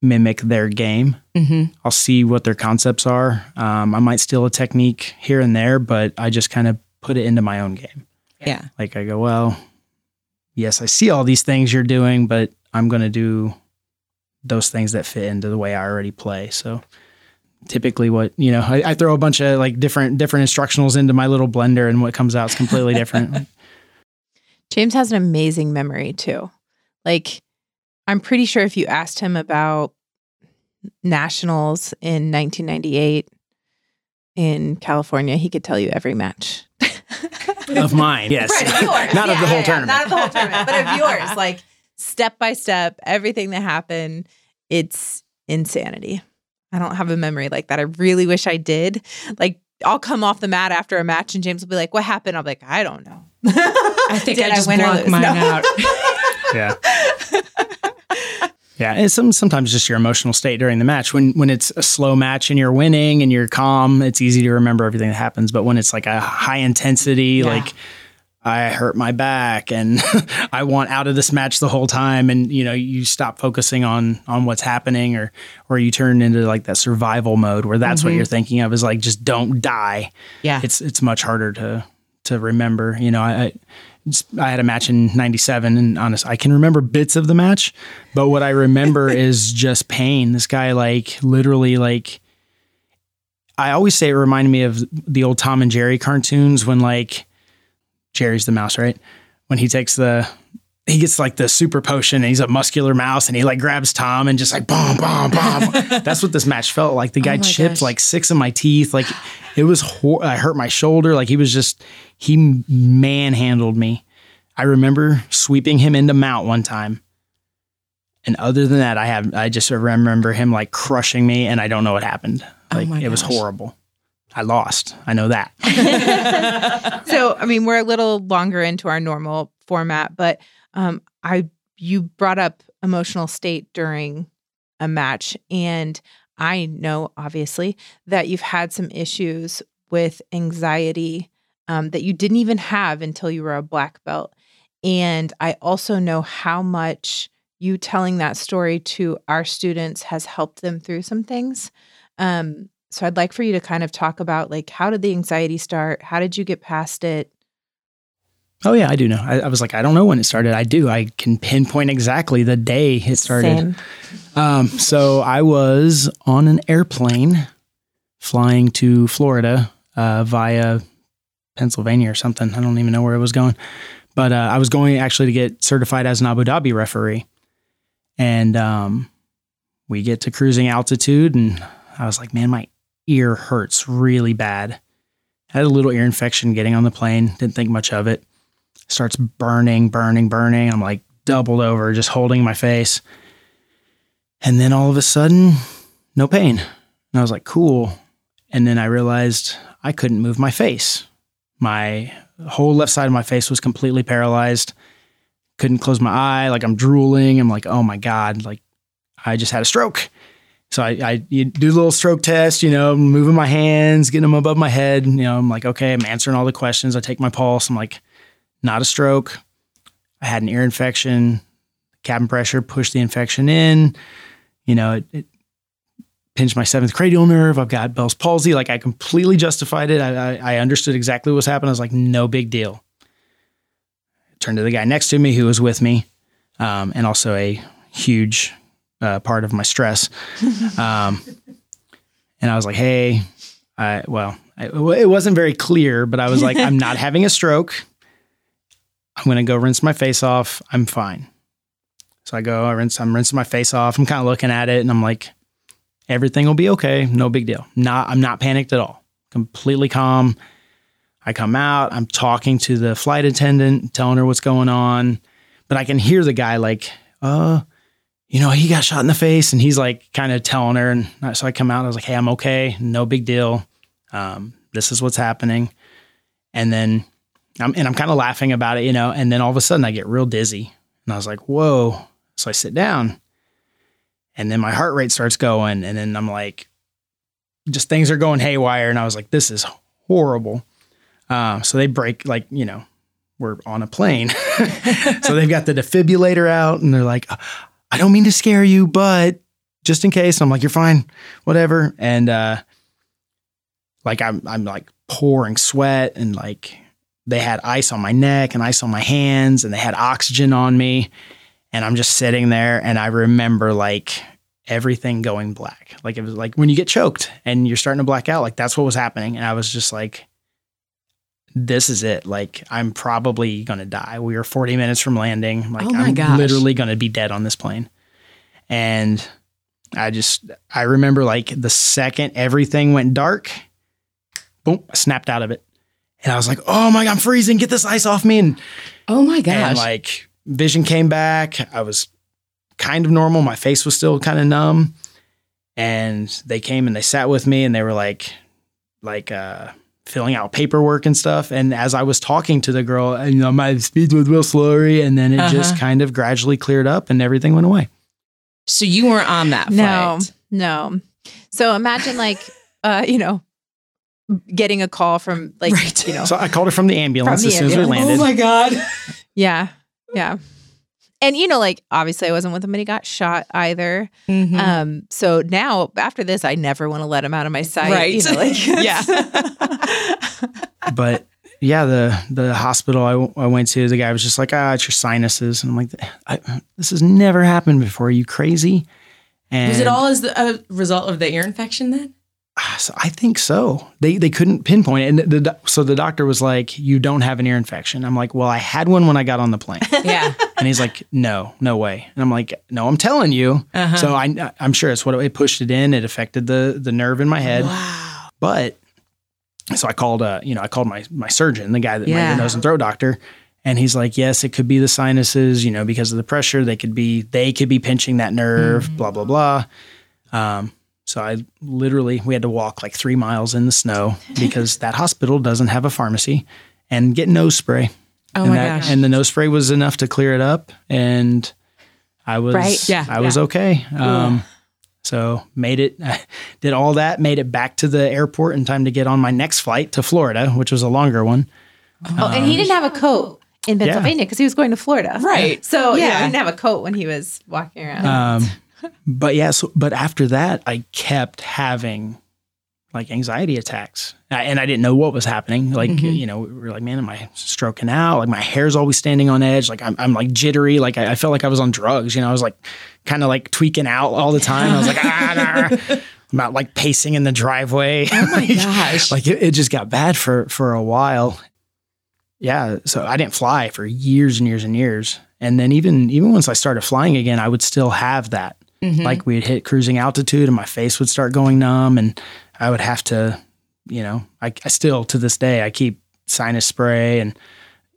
mimic their game. Mm-hmm. I'll see what their concepts are. Um, I might steal a technique here and there, but I just kind of put it into my own game. Yeah. Like I go, well, yes, I see all these things you're doing, but I'm going to do those things that fit into the way I already play. So typically what, you know, I, I throw a bunch of like different, different instructionals into my little blender and what comes out is completely different. [LAUGHS] James has an amazing memory too. Like, I'm pretty sure if you asked him about nationals in 1998 in California, he could tell you every match. of [LAUGHS] mine, yes. Right, of yours. not of the whole yeah, yeah. tournament. Not of the whole tournament, but of [LAUGHS] yours. Like step by step, everything that happened. It's insanity. I don't have a memory like that. I really wish I did. Like I'll come off the mat after a match and James will be like, "What happened?" I'm like, "I don't know." I think Did I just win or blocked mine No. out. [LAUGHS] yeah. Yeah, and some sometimes just your emotional state during the match. When when it's a slow match and you're winning and you're calm, it's easy to remember everything that happens. But when it's like a high intensity, Yeah. like I hurt my back and [LAUGHS] I want out of this match the whole time, and you know you stop focusing on on what's happening, or or you turn into like that survival mode where that's what Mhm. you're thinking of is like just don't die. Yeah. It's it's much harder to to remember. You know, I. I I had a match in 97 and honest, I can remember bits of the match, but what I remember [LAUGHS] is just pain. This guy like literally like I always say it reminded me of the old Tom and Jerry cartoons when like Jerry's the mouse, right? When he takes the he gets like the super potion and he's a muscular mouse and he like grabs Tom and just like bomb, bomb, bomb. [LAUGHS] That's what this match felt like. The oh guy Oh chipped gosh. like six of my teeth. Like it was, hor- I hurt my shoulder. Like he was just, he manhandled me. I remember sweeping him into mount one time. And other than that, I have, I just remember him like crushing me and I don't know what happened. Oh Like my it was horrible. I lost. I know that. [LAUGHS] so I mean, we're a little longer into our normal format, but um, I you brought up emotional state during a match, and I know obviously that you've had some issues with anxiety um, that you didn't even have until you were a black belt, and I also know how much you telling that story to our students has helped them through some things. Um, so I'd like for you to kind of talk about like how did the anxiety start? How did you get past it? Oh yeah, I do know. I, I was like, I don't know when it started. I do. I can pinpoint exactly the day it started. Um, so I was on an airplane flying to Florida uh, via Pennsylvania or something. I don't even know where it was going, but uh, I was going actually to get certified as an Abu Dhabi referee, and um, we get to cruising altitude, and I was like, man, my ear hurts really bad. I had a little ear infection getting on the plane. Didn't think much of it. Starts burning, burning, burning. I'm like doubled over, just holding my face. And then all of a sudden, no pain. And I was like, cool. And then I realized I couldn't move my face. My whole left side of my face was completely paralyzed. Couldn't close my eye. Like I'm drooling. I'm like, oh my God, like I just had a stroke. So I, I do a little stroke test, you know, moving my hands, getting them above my head. You know, I'm like, okay, I'm answering all the questions. I take my pulse. I'm like, not a stroke. I had an ear infection. Cabin pressure pushed the infection in. You know, it, it pinched my seventh cranial nerve. I've got Bell's palsy. Like I completely justified it. I, I, I understood exactly what was happening. I was like, no big deal. turned to the guy next to me who was with me, um, and also a huge uh, part of my stress. [LAUGHS] Um, and I was like, hey, I, well, I, it wasn't very clear, but I was like, I'm not [LAUGHS] having a stroke. I'm going to go rinse my face off. I'm fine. So I go, I rinse, I'm rinsing my face off. I'm kind of looking at it and I'm like, everything will be okay. No big deal. Not, I'm not panicked at all. Completely calm. I come out, I'm talking to the flight attendant, telling her what's going on. But I can hear the guy like, uh, you know, he got shot in the face and he's like kind of telling her. And so I come out, I was like, hey, I'm okay. No big deal. Um, this is what's happening. And then I'm, and I'm kind of laughing about it, you know. And then all of a sudden, I get real dizzy, and I was like, "Whoa!" So I sit down, and then my heart rate starts going, and then I'm like, just things are going haywire, and I was like, "This is horrible." Um, so they break, like, you know, we're on a plane, [LAUGHS] so they've got the defibrillator out, and they're like, "I don't mean to scare you, but just in case." I'm like, "You're fine, whatever," and uh, like I'm, I'm like pouring sweat and like they had ice on my neck and ice on my hands and they had oxygen on me and I'm just sitting there and I remember like everything going black. Like it was like when you get choked and you're starting to black out, like that's what was happening. And I was just like, this is it. Like I'm probably gonna die. We were 40 minutes from landing. Like Oh I'm gosh. literally gonna be dead on this plane. And I just I remember like the second everything went dark, boom, I snapped out of it. And I was like, oh my god, I'm freezing. Get this ice off me. And Oh my and gosh. like vision came back. I was kind of normal. My face was still kind of numb. And they came and they sat with me and they were like, like, uh, filling out paperwork and stuff. And as I was talking to the girl, and, you know, my speed was real slurry. And then it just Uh-huh. kind of gradually cleared up and everything went away. so you weren't on that No, flight. no. So imagine like, [LAUGHS] uh, you know, getting a call from like, Right. you know, So I called her from the ambulance From the as soon as we landed. Oh my god. yeah, yeah. And you know, like obviously I wasn't with him when he got shot either. Mhm. Um, so now after this, I never want to let him out of my sight. Right. You know, [LAUGHS] like [LAUGHS] Yeah. [LAUGHS] but yeah, the the hospital I, w- I went to, the guy was just like, ah, it's your sinuses. And I'm like, I, this has never happened before. Are you crazy? And Was it all as the, a result of the ear infection then? [SIGHS] So I think so. They they couldn't pinpoint it, and the, so the doctor was like, "You don't have an ear infection." I'm like, "Well, I had one when I got on the plane," [LAUGHS] Yeah. and he's like, "No, no way." And I'm like, "No, I'm telling you." Uh-huh. So I I'm sure it's what it, it pushed it in. It affected the the nerve in my head, wow. but so I called uh you know I called my my surgeon, the guy that my nose and throat doctor. And he's like, yes, it could be the sinuses, you know, because of the pressure. They could be, they could be pinching that nerve, Mm-hmm. blah blah blah. Um, so I literally we had to walk like three miles in the snow [LAUGHS] because that hospital doesn't have a pharmacy, and get nose spray. Oh and my that- gosh. And the nose spray was enough to clear it up, and I was Right. Yeah. I was okay. Um, so made it, [LAUGHS] did all that, made it back to the airport in time to get on my next flight to Florida, which was a longer one. Oh, and he didn't have a coat in Pennsylvania because he was going to Florida. Right. So yeah, Yeah. he didn't have a coat when he was walking around. Um, but yeah, so, but after that, I kept having like anxiety attacks, and I didn't know what was happening. Like, Mhm. you know, we were like, man, am I stroking out? Like, my hair's always standing on edge. Like, I'm, I'm like jittery. Like, I, I felt like I was on drugs. You know, I was like kind of like tweaking out all the time. I was like, ah, nah. [LAUGHS] about like pacing in the driveway. Oh my [LAUGHS] gosh. like it, it just got bad for for a while. Yeah, so I didn't fly for years and years and years. And then even even once I started flying again, I would still have that. Mhm. Like we'd hit cruising altitude and my face would start going numb and I would have to, you know, I, I still to this day I keep sinus spray and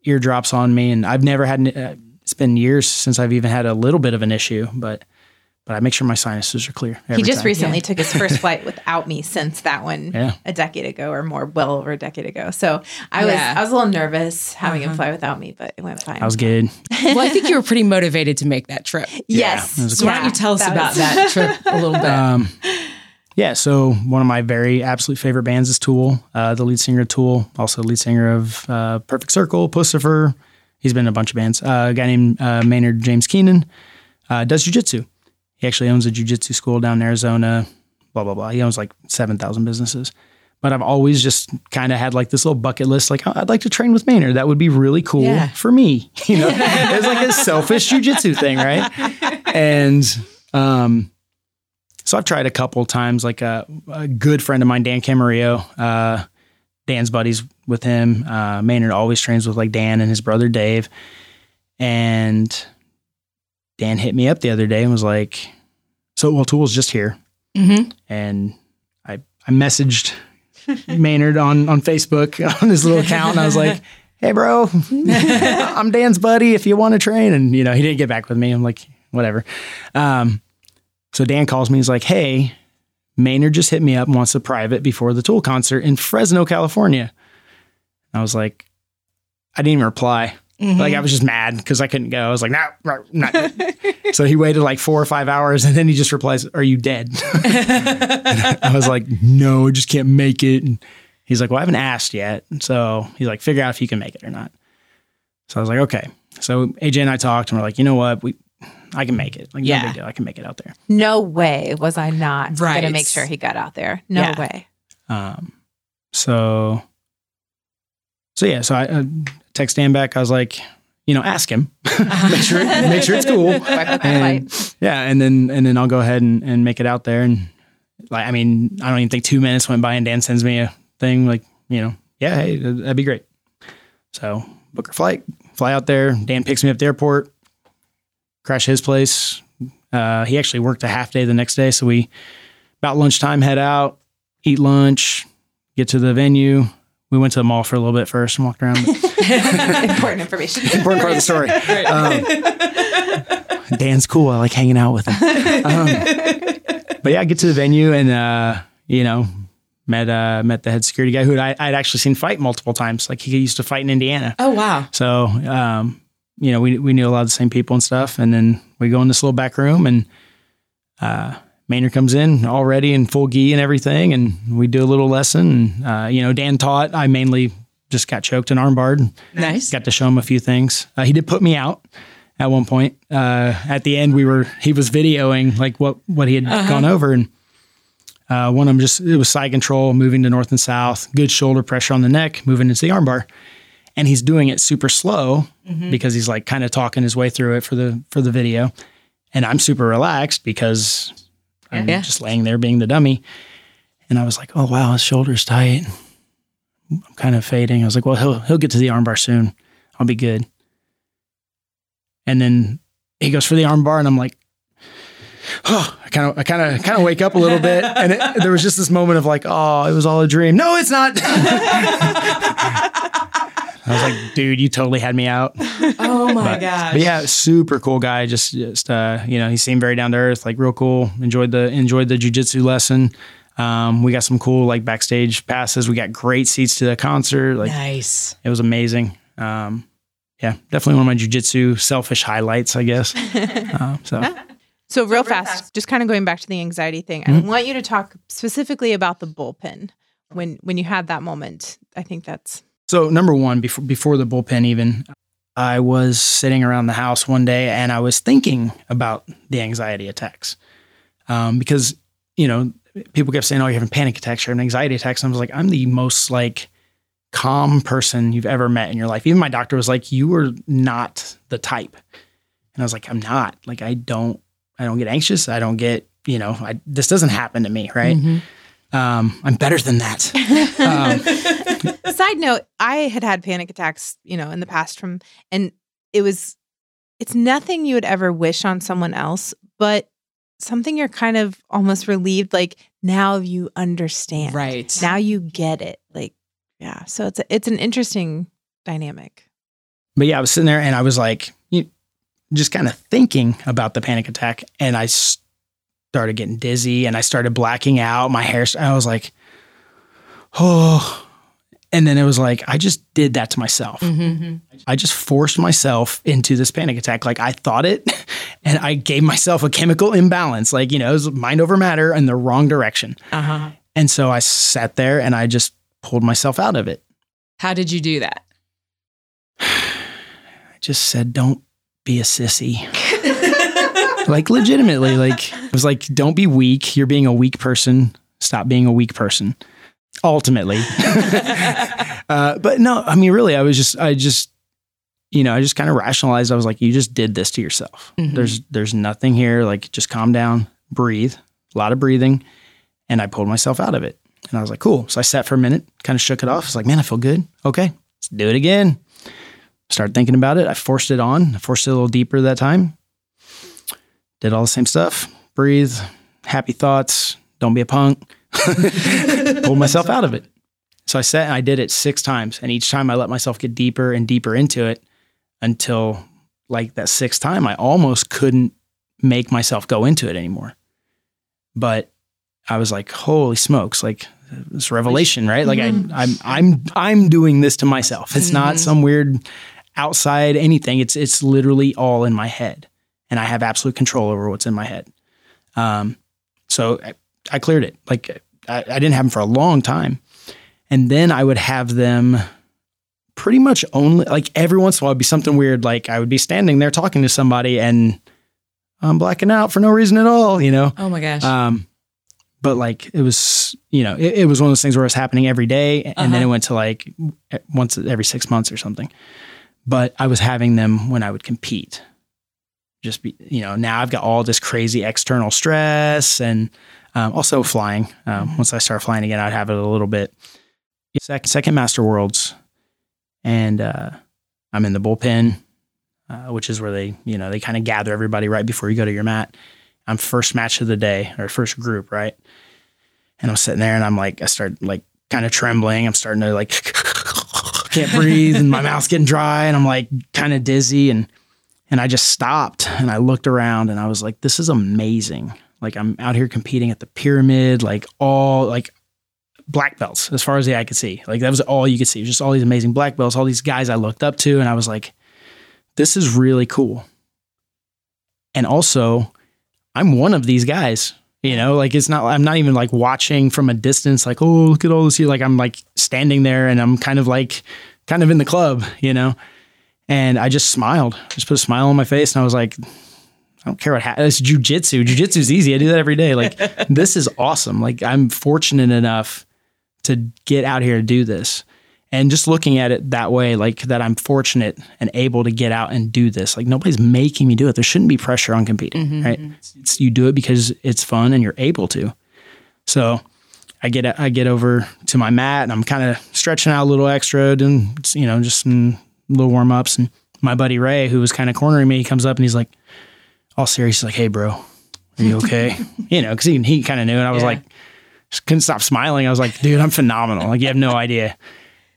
eardrops on me and I've never had uh, it's been years since I've even had a little bit of an issue, but but I make sure my sinuses are clear. he just time. recently Yeah. took his first [LAUGHS] flight without me since that one Yeah. a decade ago or more, well over a decade ago. So I was Yeah. I was a little nervous having him Uh-huh. fly without me, but it went fine. I was good. well, I think you were pretty motivated to make that trip. [LAUGHS] yes. Yeah, it So why don't you tell us about was- that [LAUGHS] trip a little bit? Um, yeah, so one of my very absolute favorite bands is Tool. Uh, the lead singer of Tool, also lead singer of uh, Perfect Circle, Puscifer. He's been in a bunch of bands. Uh, a guy named uh, Maynard James Keenan uh, does jujitsu. He actually owns a jujitsu school down in Arizona. Blah blah blah. He owns like seven thousand businesses. But I've always just kind of had like this little bucket list, like oh, I'd like to train with Maynard. That would be really cool Yeah. for me. [LAUGHS] You know, it's like a selfish jujitsu thing, right? And um, so I've tried a couple times. Like a, a good friend of mine, Dan Camarillo, uh, Dan's buddies with him. Uh, Maynard always trains with like Dan and his brother Dave. And Dan hit me up the other day and was like, "So, well, Tool's just here." Mhm. And I I messaged [LAUGHS] Maynard on on Facebook [LAUGHS] on his little account, and I was like. [LAUGHS] Hey bro, I'm Dan's buddy. If you want to train, and you know he didn't get back with me. I'm like, whatever. Um, so Dan calls me. He's like, "Hey, Maynard just hit me up and wants a private before the Tool concert in Fresno, California." I was like, I didn't even reply. Mhm. Like I was just mad because I couldn't go. I was like, no, nah, not. [LAUGHS] so he waited like four or five hours, and then he just replies, "Are you dead?" [LAUGHS] I was like, "No, I just can't make it." And he's like, "Well, I haven't asked yet." So he's like, "Figure out if you can make it or not." So I was like, "Okay." So AJ and I talked, and we're like, "You know what? We, I can make it. Like, no Yeah. big deal. I can make it out there." No way was I not Right. going to make sure he got out there. No Yeah. way. Um, so, so yeah, so I uh, text Dan back. I was like, you know, ask him, [LAUGHS] make sure, make sure it's cool. [LAUGHS] Wipe up the And- Yeah, and then and then I'll go ahead and, and make it out there. And like, I mean, I don't even think two minutes went by, and Dan sends me a thing like, you know, yeah, hey, that'd that'd be great. So book a flight, fly out there. Dan picks me up at the airport, crash his place. Uh, he actually worked a half day the next day, so we about lunchtime head out, eat lunch, get to the venue. We went to the mall for a little bit first and walked around. [LAUGHS] Important information. Important part of the story. [LAUGHS] Um, Dan's cool. I like hanging out with him. Um, but yeah, I get to the venue and uh, you know met uh, met the head security guy who I, I'd actually seen fight multiple times. Like he used to fight in Indiana. oh wow. So um, you know we we knew a lot of the same people and stuff. And then we go in this little back room and uh, Maynard comes in already in full gi and everything, and we do a little lesson. And uh, you know Dan taught. I mainly just got choked and armbarred Nice. got to show him a few things. Uh, he did put me out at one point. Uh, at the end, we were he was videoing like what what he had gone over, and uh, one of them just it was side control, moving to north and south, good shoulder pressure on the neck, moving into the armbar, and he's doing it super slow because he's like kind of talking his way through it for the for the video, and I'm super relaxed because I'm Yeah. just laying there being the dummy, and I was like, oh wow, his shoulder's tight. I'm kind of fading. I was like, well, he'll he'll get to the armbar soon. I'll be good. And then he goes for the armbar, and I'm like, oh, I kind of I kind of kind of wake up a little bit, and it, [LAUGHS] there was just this moment of like, oh, it was all a dream. No, it's not. [LAUGHS] I was like, dude, you totally had me out. [LAUGHS] Oh my gosh. But yeah, super cool guy. Just, just uh, you know, he seemed very down to earth, like real cool. Enjoyed the enjoyed the jujitsu lesson. Um, we got some cool like backstage passes. We got great seats to the concert. Like Nice. it was amazing. Um, yeah, definitely one of my jujitsu selfish highlights, I guess. [LAUGHS] Uh, so So real fast, just kind of going back to the anxiety thing. I want you to talk specifically about the bullpen when when you had that moment. I think that's So number one, before before the bullpen even, I was sitting around the house one day and I was thinking about the anxiety attacks. Um, because, you know, people kept saying, Oh, you're having panic attacks, you're having anxiety attacks. And I was like, I'm the most like calm person you've ever met in your life. Even my doctor was like, You are not the type. And I was like, I'm not. Like I don't I don't get anxious. I don't get, you know, I, this doesn't happen to me, right? Um, I'm better than that. um, [LAUGHS] Side note, I had had panic attacks, you know, in the past from, and it was, it's nothing you would ever wish on someone else, but something you're kind of almost relieved, like now you understand. Right. Now you get it. Like, yeah. So it's, a, it's an interesting dynamic. but yeah, I was sitting there and I was like, you, just kind of thinking about the panic attack, and I started getting dizzy and I started blacking out. My hair, I was like, oh. And then it was like, I just did that to myself. Mm-hmm. I just forced myself into this panic attack. Like I thought it, [LAUGHS] and I gave myself a chemical imbalance. Like, you know, it was mind over matter in the wrong direction. Uh huh. And so I sat there and I just pulled myself out of it. How did you do that? [SIGHS] I just said, don't be a sissy. [LAUGHS] like legitimately, like it was like, don't be weak. You're being a weak person. Stop being a weak person. Ultimately. [LAUGHS] uh, but no, I mean, really, I was just, I just, you know, I just kind of rationalized. I was like, you just did this to yourself. Mhm. There's, there's nothing here. Like, just calm down, breathe, a lot of breathing. And I pulled myself out of it. And I was like, cool. So I sat for a minute, kind of shook it off. I was like, man, I feel good. Okay, let's do it again. Start thinking about it. I forced it on. I forced it a little deeper that time. Did all the same stuff. Breathe, happy thoughts. Don't be a punk. [LAUGHS] Pulled myself out of it. So I sat and I did it six times. And each time I let myself get deeper and deeper into it until like that sixth time, I almost couldn't make myself go into it anymore. But I was like, holy smokes, like this revelation, right? Like I, mm-hmm. I'm, I'm, I'm doing this to myself. It's not mm-hmm. some weird outside anything. It's, it's literally all in my head, and I have absolute control over what's in my head. Um, so I, I cleared it. Like I, I didn't have them for a long time, and then I would have them pretty much only like every once in a while it'd be something weird. Like I would be standing there talking to somebody and I'm blacking out for no reason at all, you know. Oh my gosh. Um, but like it was, you know, it, it was one of those things where it was happening every day, and then Uh-huh. it went to like once every six months or something. But I was having them when I would compete. Just be, you know, now I've got all this crazy external stress, and um, also flying. Um, once I start flying again, I'd have it a little bit. Second, second Master Worlds, and uh, I'm in the bullpen, uh, which is where they, you know, they kind of gather everybody right before you go to your mat. I'm first match of the day or first group, right? And I'm sitting there and I'm like, I start like kind of trembling. I'm starting to like [LAUGHS] can't breathe and my [LAUGHS] mouth's getting dry and I'm like kind of dizzy and and I just stopped and I looked around and I was like, this is amazing. Like I'm out here competing at the pyramid, like all like black belts as far as the eye could see. Like that was all you could see. Just all these amazing black belts, all these guys I looked up to, and I was like, this is really cool. And also, I'm one of these guys. You know, like it's not, I'm not even like watching from a distance, like, oh, look at all this here. Like I'm like standing there and I'm kind of like, kind of in the club, you know? And I just smiled, just put a smile on my face. And I was like, I don't care what happens. It's jujitsu. Jujitsu is easy. I do that every day. Like, [LAUGHS] this is awesome. Like, I'm fortunate enough to get out here and do this. And just looking at it that way, like that I'm fortunate and able to get out and do this. Like nobody's making me do it. There shouldn't be pressure on competing, mm-hmm, right? Mm-hmm. It's, it's- you do it because it's fun and you're able to. So I get I get over to my mat and I'm kind of stretching out a little extra, doing you know just some little warm ups. And my buddy Ray, who was kind of cornering me, he comes up and he's like, all serious, he's like, "Hey, bro, are you okay?" [LAUGHS] you know, because he he kind of knew, and I was Yeah. like, just couldn't stop smiling. I was like, "Dude, I'm phenomenal. Like you have no idea."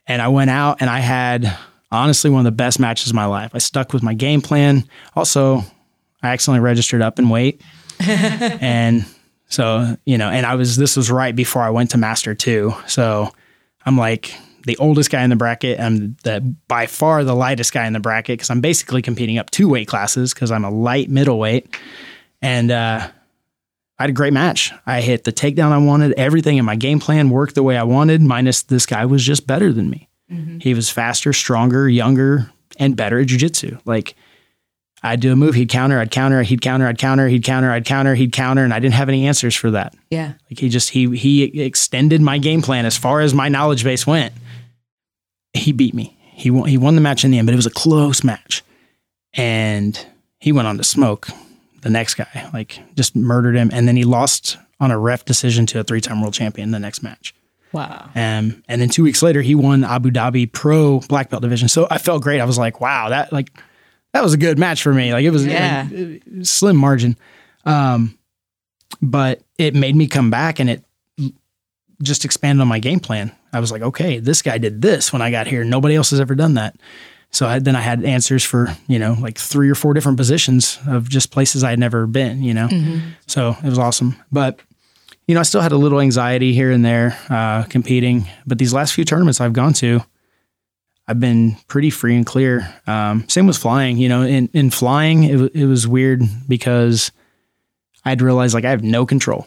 And I went out and I had honestly one of the best matches of my life. I stuck with my game plan. Also, I accidentally registered up in weight. [LAUGHS] and so, you know, and I was this was right before I went to master 2. So, I'm like the oldest guy in the bracket. I'm the by far the lightest guy in the bracket cuz I'm basically competing up two weight classes cuz I'm a light middleweight. And uh I had a great match. I hit the takedown I wanted. Everything in my game plan worked the way I wanted, minus this guy was just better than me. He was faster, stronger, younger, and better at jujitsu. Like I'd do a move, he'd counter, I'd counter, he'd counter, I'd counter, he'd counter, I'd counter, he'd counter, and I didn't have any answers for that. yeah. Like he just he he extended my game plan as far as my knowledge base went. He beat me. He won he won the match in the end, but it was a close match. And he went on to smoke the next guy, like just murdered him. And then he lost on a ref decision to a three time world champion the next match. Wow. Um, and then two weeks later, he won Abu Dhabi Pro Black Belt division. So I felt great. I was like, wow, that like that was a good match for me. Like it was Yeah. like, uh, slim margin. Um, but it made me come back and it just expanded on my game plan. I was like, okay, this guy did this when I got here. Nobody else has ever done that. So I, then I had answers for, you know, like three or four different positions of just places I had never been, you know? So it was awesome. But, you know, I still had a little anxiety here and there uh, competing. But these last few tournaments I've gone to, I've been pretty free and clear. Um, same with flying. You know, in, in flying, it, it was weird because I'd realized like I have no control.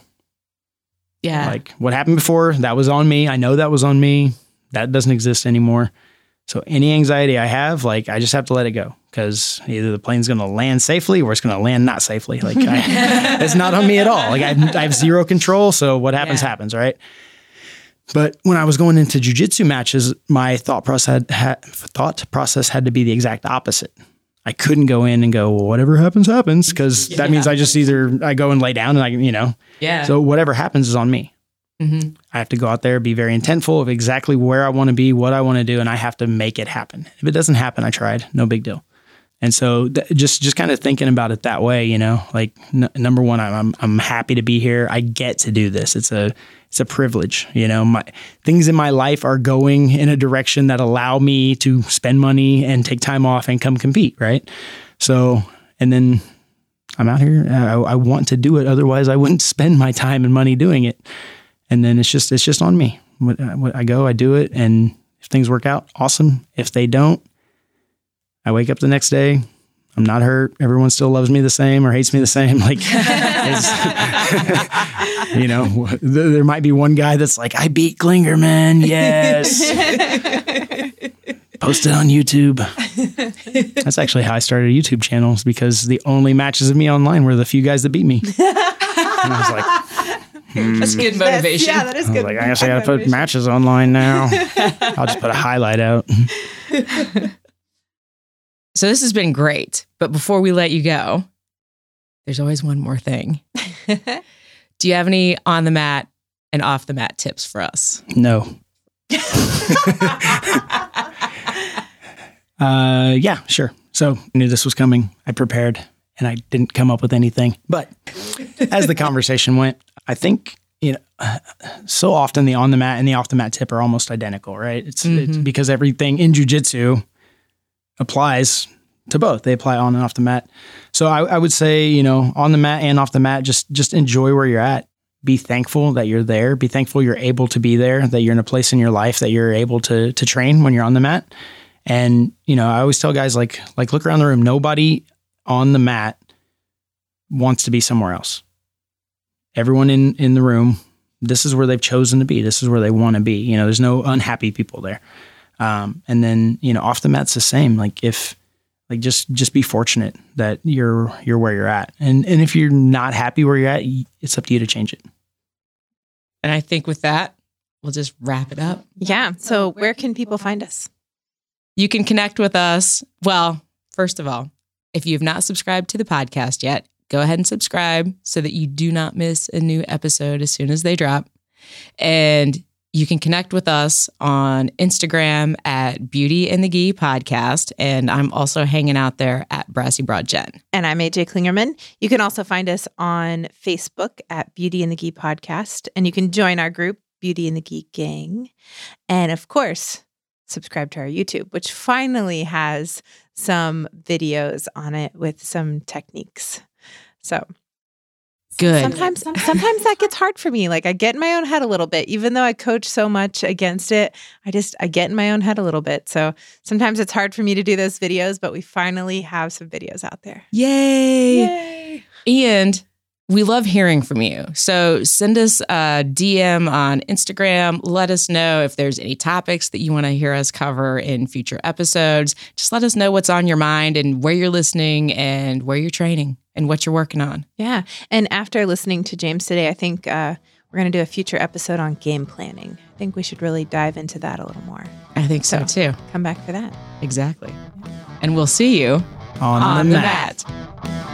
Yeah. Like what happened before, that was on me. I know that was on me. That doesn't exist anymore. So any anxiety I have, like I just have to let it go because either the plane's going to land safely or it's going to land not safely. [LAUGHS] Like I, it's not on me at all. Like I, I have zero control. So what happens Yeah. happens, right? But when I was going into jujitsu matches, my thought process had, had thought process had to be the exact opposite. I couldn't go in and go, well, whatever happens, happens, because that means I just either I go and lay down and I, you know, yeah. so whatever happens is on me. Mhm. I have to go out there, be very intentful of exactly where I want to be, what I want to do, and I have to make it happen. If it doesn't happen, I tried. No big deal. And so th- just just kind of thinking about it that way, you know, like n- number one, I'm, I'm happy to be here. I get to do this. It's a it's a privilege, you know. My things in my life are going in a direction that allow me to spend money and take time off and come compete, right? So and then I'm out here. I, I want to do it. Otherwise, I wouldn't spend my time and money doing it. and then it's just it's just on me. I go, I do it, and if things work out, awesome. If they don't, I wake up the next day. I'm not hurt. Everyone still loves me the same or hates me the same. [LAUGHS] Like, it's- [LAUGHS] you know, th- there might be one guy that's like, I beat Glingerman. Yes. [LAUGHS] Post it on YouTube. That's actually how I started a YouTube channel because the only matches of me online were the few guys that beat me. And I was like, That's good hmm. motivation. Yeah, that is I was good. like, I guess I got to put matches online now. I'll just put a highlight out. So this has been great. But before we let you go, there's always one more thing. [LAUGHS] Do you have any on the mat and off the mat tips for us? No. [LAUGHS] Uh, yeah, sure. So I knew this was coming. I prepared and I didn't come up with anything. But as the conversation went, I think, you know, uh, so often the on the mat and the off the mat tip are almost identical, right? It's, it's Mhm. because everything in jujitsu applies to both. They apply on and off the mat. So I, I would say, you know, on the mat and off the mat, just just enjoy where you're at. Be thankful that you're there. Be thankful you're able to be there. That you're in a place in your life that you're able to to train when you're on the mat. And you know, I always tell guys like like look around the room. Nobody on the mat wants to be somewhere else. Everyone in in the room, this is where they've chosen to be. This is where they want to be. You know, there's no unhappy people there. Um, and then you know, off the mat's the same. Like if like just just be fortunate that you're you're where you're at. And and if you're not happy where you're at, it's up to you to change it. And I think with that, we'll just wrap it up. Yeah. So where can people find us? You can connect with us. Well, first of all, if you have not subscribed to the podcast yet, go ahead and subscribe so that you do not miss a new episode as soon as they drop. And you can connect with us on Instagram at Beauty and the Gi Podcast. And I'm also hanging out there at Brassy Broad Jen. And I'm AJ Klingerman. You can also find us on Facebook at Beauty and the Gi Podcast. And you can join our group, Beauty and the Gi Gang. And of course, subscribe to our YouTube, which finally has some videos on it with some techniques. So Good. sometimes sometimes that gets hard for me. Like I get in my own head a little bit, even though I coach so much against it. I just I get in my own head a little bit. So sometimes it's hard for me to do those videos, but we finally have some videos out there. Yay. Yay. And we love hearing from you. So send us a DM on Instagram. Let us know if there's any topics that you want to hear us cover in future episodes. Just let us know what's on your mind and where you're listening and where you're training and what you're working on. Yeah. And after listening to James today, I think uh, we're going to do a future episode on game planning. I think we should really dive into that a little more. I think so too. Come back for that. Exactly. And we'll see you On, on the the mat. mat.